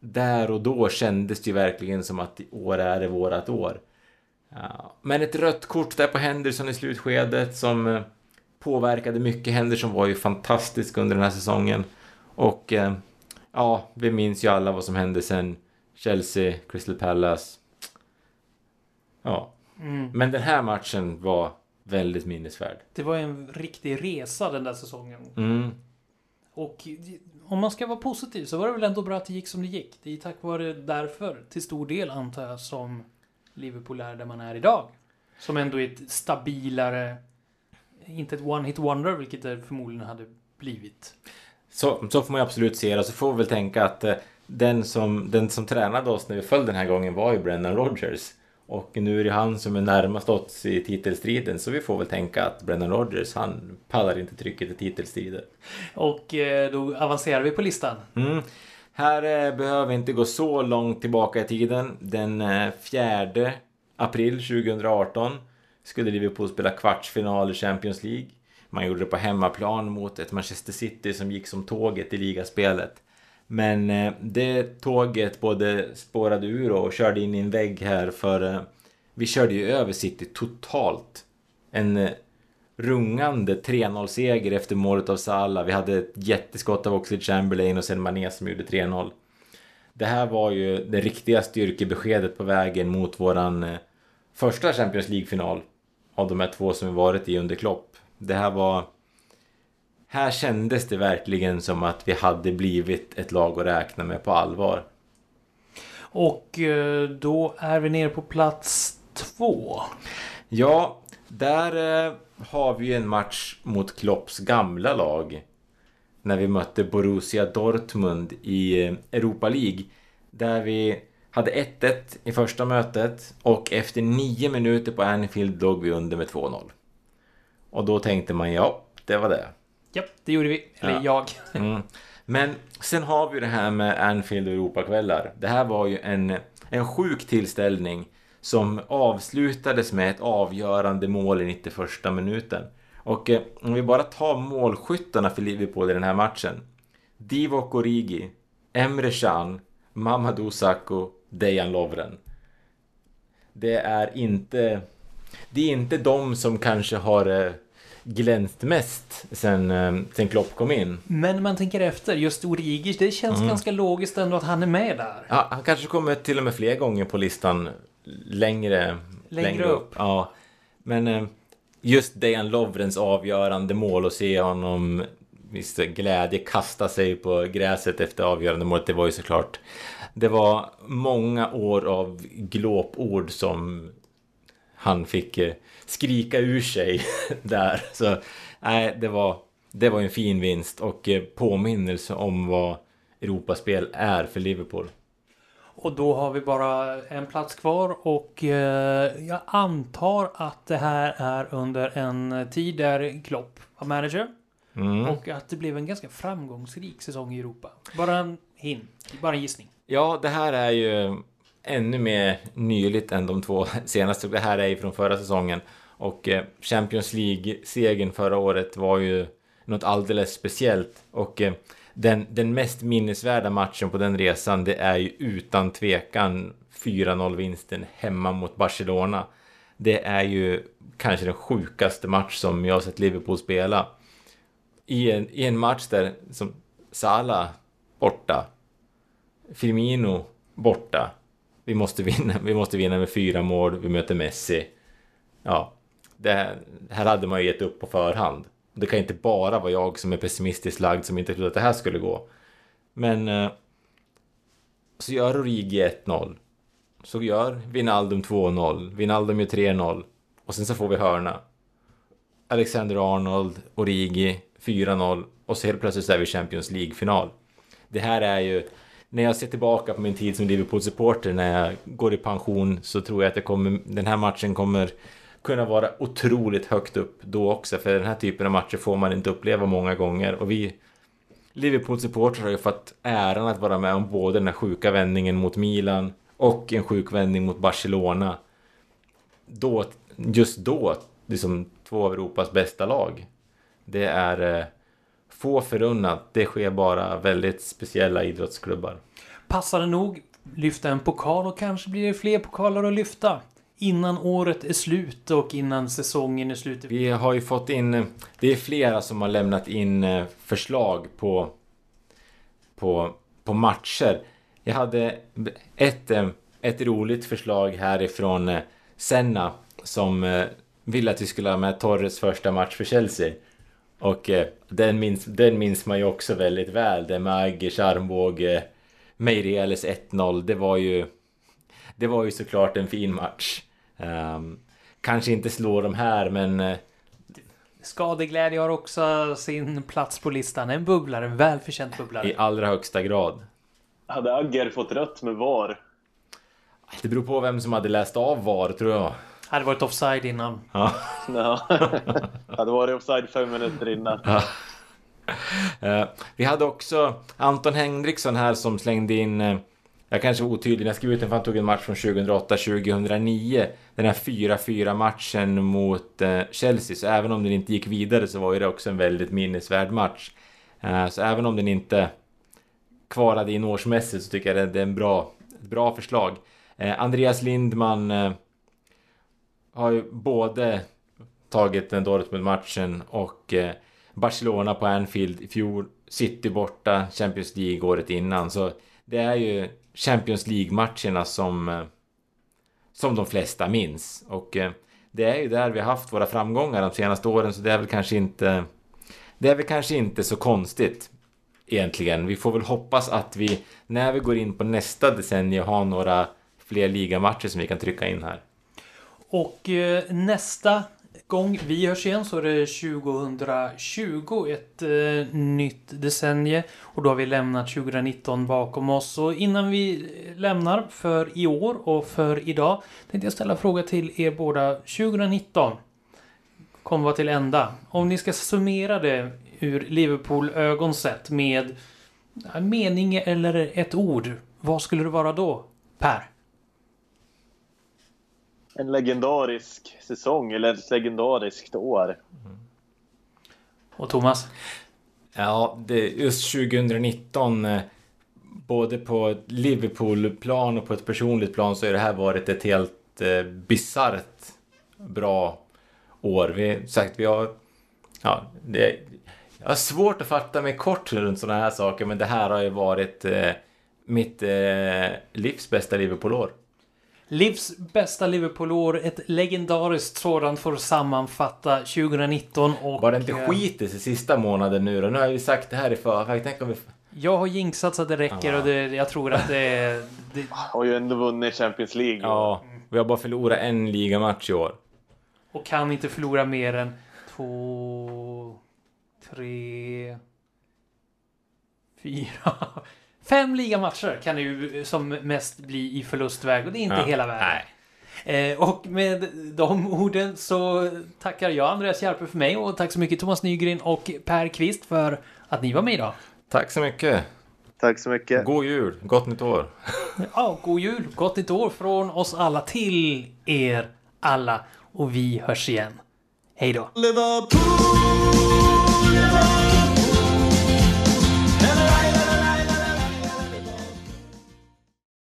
där och då kändes det ju verkligen som att i år är det vårat år. Men ett rött kort där på Henderson i slutskedet som påverkade mycket. Henderson var ju fantastisk under den här säsongen. Och ja, vi minns ju alla vad som hände sen. Chelsea, Crystal Palace. Ja. Mm. Men den här matchen var väldigt minnesvärd. Det var en riktig resa den där säsongen. Mm. Och om man ska vara positiv så var det väl ändå bra att det gick som det gick. Det är tack vare därför, till stor del antar jag, som Liverpool är där man är idag. Som ändå är ett stabilare, inte ett one-hit wonder, vilket det förmodligen hade blivit. Så, så får man ju absolut se det. Så får vi väl tänka att eh, den som, den som tränade oss när vi föll den här gången var ju Brendan Rodgers. Och nu är det han som är närmast oss i titelstriden så vi får väl tänka att Brendan Rodgers han pallar inte trycket i titelstriden. Och eh, då avancerar vi på listan. Mm. Här eh, behöver vi inte gå så långt tillbaka i tiden. Den 4 eh, april 2018 skulle Liverpool spela kvartsfinal i Champions League. Man gjorde det på hemmaplan mot ett Manchester City som gick som tåget i ligaspelet. Men eh, det tåget både spårade ur och körde in i en vägg här för eh, vi körde ju över City totalt. En eh, rungande 3-0-seger efter målet av Salah. Vi hade ett jätteskott av Oxlade Chamberlain och sen Mané som gjorde 3-0. Det här var ju det riktiga styrkebeskedet på vägen mot våran första Champions League-final av de här två som vi varit i under Klopp. Det här var här kändes det verkligen som att vi hade blivit ett lag att räkna med på allvar. Och eh, då är vi nere på plats två. Ja, där eh, har vi en match mot Klopps gamla lag. När vi mötte Borussia Dortmund i eh, Europa League. Där vi hade 1-1 i första mötet och efter nio minuter på Anfield låg vi under med 2-0. Och då tänkte man ja, det var det. Ja, det gjorde vi. Eller ja. jag. <laughs> Mm. Men sen har vi det här med Anfield och Europakvällar. Det här var ju en, en sjuk tillställning som avslutades med ett avgörande mål i 91 minuten. Och eh, om vi bara tar målskyttarna för Liverpool i den här matchen. Divock Origi, Emre Can, Mamadou Sakho, Dejan Lovren. Det är inte... Det är inte de som kanske har eh, glänst mest sen, eh, sen Klopp kom in. Men man tänker efter, just Origi, det känns mm. ganska logiskt ändå att han är med där. Ja, han kanske kommer till och med fler gånger på listan längre, längre, längre upp. upp. Ja. Men eh, just Dejan Lovrens avgörande mål och se honom visst glädje kasta sig på gräset efter avgörande målet, det var ju såklart det var många år av glåpord som han fick eh, skrika ur sig <laughs> där. Så nej, det var, det var en fin vinst och eh, påminnelse om vad Europaspel är för Liverpool. Och då har vi bara en plats kvar och eh, jag antar att det här är under en tid där Klopp var manager. Mm. Och att det blev en ganska framgångsrik säsong i Europa. Bara en hint, bara en gissning. Ja, det här är ju ännu mer nyligt än de två <laughs> senaste. Det här är ju från förra säsongen. Och eh, Champions League-segern förra året var ju något alldeles speciellt. Och eh, den, den mest minnesvärda matchen på den resan, det är ju utan tvekan 4-0-vinsten hemma mot Barcelona. Det är ju kanske den sjukaste match som jag har sett Liverpool spela. I en, i en match där som Salah borta, Firmino borta. Vi måste vinna, vi måste vinna med fyra mål, vi möter Messi. Ja, det här, här hade man ju gett upp på förhand. Det kan inte bara vara jag som är pessimistiskt lagd som inte trodde att det här skulle gå. Men eh, så gör Origi 1-0. Så gör Vinaldum 2-0. Vinaldum gör 3-0. Och sen så får vi hörna. Alexander Arnold, Origi 4-0. Och så helt plötsligt så är vi Champions League-final. Det här är ju... När jag ser tillbaka på min tid som Liverpool-supporter när jag går i pension så tror jag att kommer, den här matchen kommer kunna vara otroligt högt upp då också. För den här typen av matcher får man inte uppleva många gånger. Och vi Liverpool-supportrar har ju fått äran att vara med om både den här sjuka vändningen mot Milan och en sjuk vändning mot Barcelona. Då, just då, liksom två av Europas bästa lag. Det är eh, få förunnat. Det sker bara väldigt speciella idrottsklubbar. Passande nog lyfta en pokal och kanske blir det fler pokaler att lyfta innan året är slut och innan säsongen är slut. Vi har ju fått in, det är flera som har lämnat in eh, förslag på, på, på matcher. Jag hade ett, eh, ett roligt förslag härifrån eh, Senna som ville att vi skulle ha med Torres första match för Chelsea. Och den minns, den minns man ju också väldigt väl. Det med Aggers armbåge, Meireles 1-0. Det var ju... Det var ju såklart en fin match. Um, kanske inte slår de här, men... Uh, Skadeglädje har också sin plats på listan. En bubblare, en välförtjänt bubblare. I allra högsta grad. Hade Agger fått rött med VAR? Det beror på vem som hade läst av VAR, tror jag. Hade varit offside innan. Ja. ja. <laughs> hade varit offside fem minuter innan. Ja. Uh, vi hade också Anton Henriksson här som slängde in uh, jag kanske var otydlig när jag skrev ut den för han tog en match från 2008-2009. Den här 4-4 matchen mot eh, Chelsea. Så även om den inte gick vidare så var ju det också en väldigt minnesvärd match. Eh, så även om den inte kvalade in årsmässigt så tycker jag det är en bra, ett bra förslag. Eh, Andreas Lindman har ju både tagit den Dortmund-matchen och Barcelona på Anfield i fjol. City borta, Champions League året innan. Så det är ju Champions League-matcherna som, eh, som de flesta minns. Och eh, det är ju där vi har haft våra framgångar de senaste åren så det är väl kanske inte det är väl kanske inte så konstigt egentligen. Vi får väl hoppas att vi när vi går in på nästa decennium, har några fler ligamatcher som vi kan trycka in här. Och eh, nästa gång vi hörs igen så är det 2020, ett eh, nytt decennie. Och då har vi lämnat 2019 bakom oss. Och innan vi lämnar för i år och för idag tänkte jag ställa en fråga till er båda. 2019 kommer vara till ända. Om ni ska summera det ur Liverpool-ögon sett med en mening eller ett ord. Vad skulle det vara då? Per? En legendarisk säsong eller ett legendariskt år. Mm. Och Thomas? Ja, det, just 2019 eh, både på ett Liverpool-plan och på ett personligt plan så har det här varit ett helt eh, bisarrt bra år. Vi, sagt, vi har... Ja, det, jag har svårt att fatta mig kort runt sådana här saker men det här har ju varit eh, mitt eh, livs bästa Liverpool-år. Livs bästa Liverpool-år, ett legendariskt sådant får sammanfatta 2019 och... Bara inte eh, skit i sig sista månaden nu då. Nu har jag ju sagt det här i förväg. Tänk om vi... Jag har jinxat så att det räcker ja. och det, jag tror att det... det... Har ju ändå vunnit Champions League. Ja, vi har bara förlorat en ligamatch i år. Och kan inte förlora mer än två... Tre... Fyra... Fem ligamatcher kan det ju som mest bli i förlustväg och det är inte ja, hela världen. Eh, och med de orden så tackar jag Andreas Järpe för mig och tack så mycket Thomas Nygren och Per Kvist för att ni var med idag. Tack så mycket. Tack så mycket. God jul, gott nytt år. <laughs> ja, god jul, gott nytt år från oss alla till er alla. Och vi hörs igen. Hej då. Liverpool, Liverpool.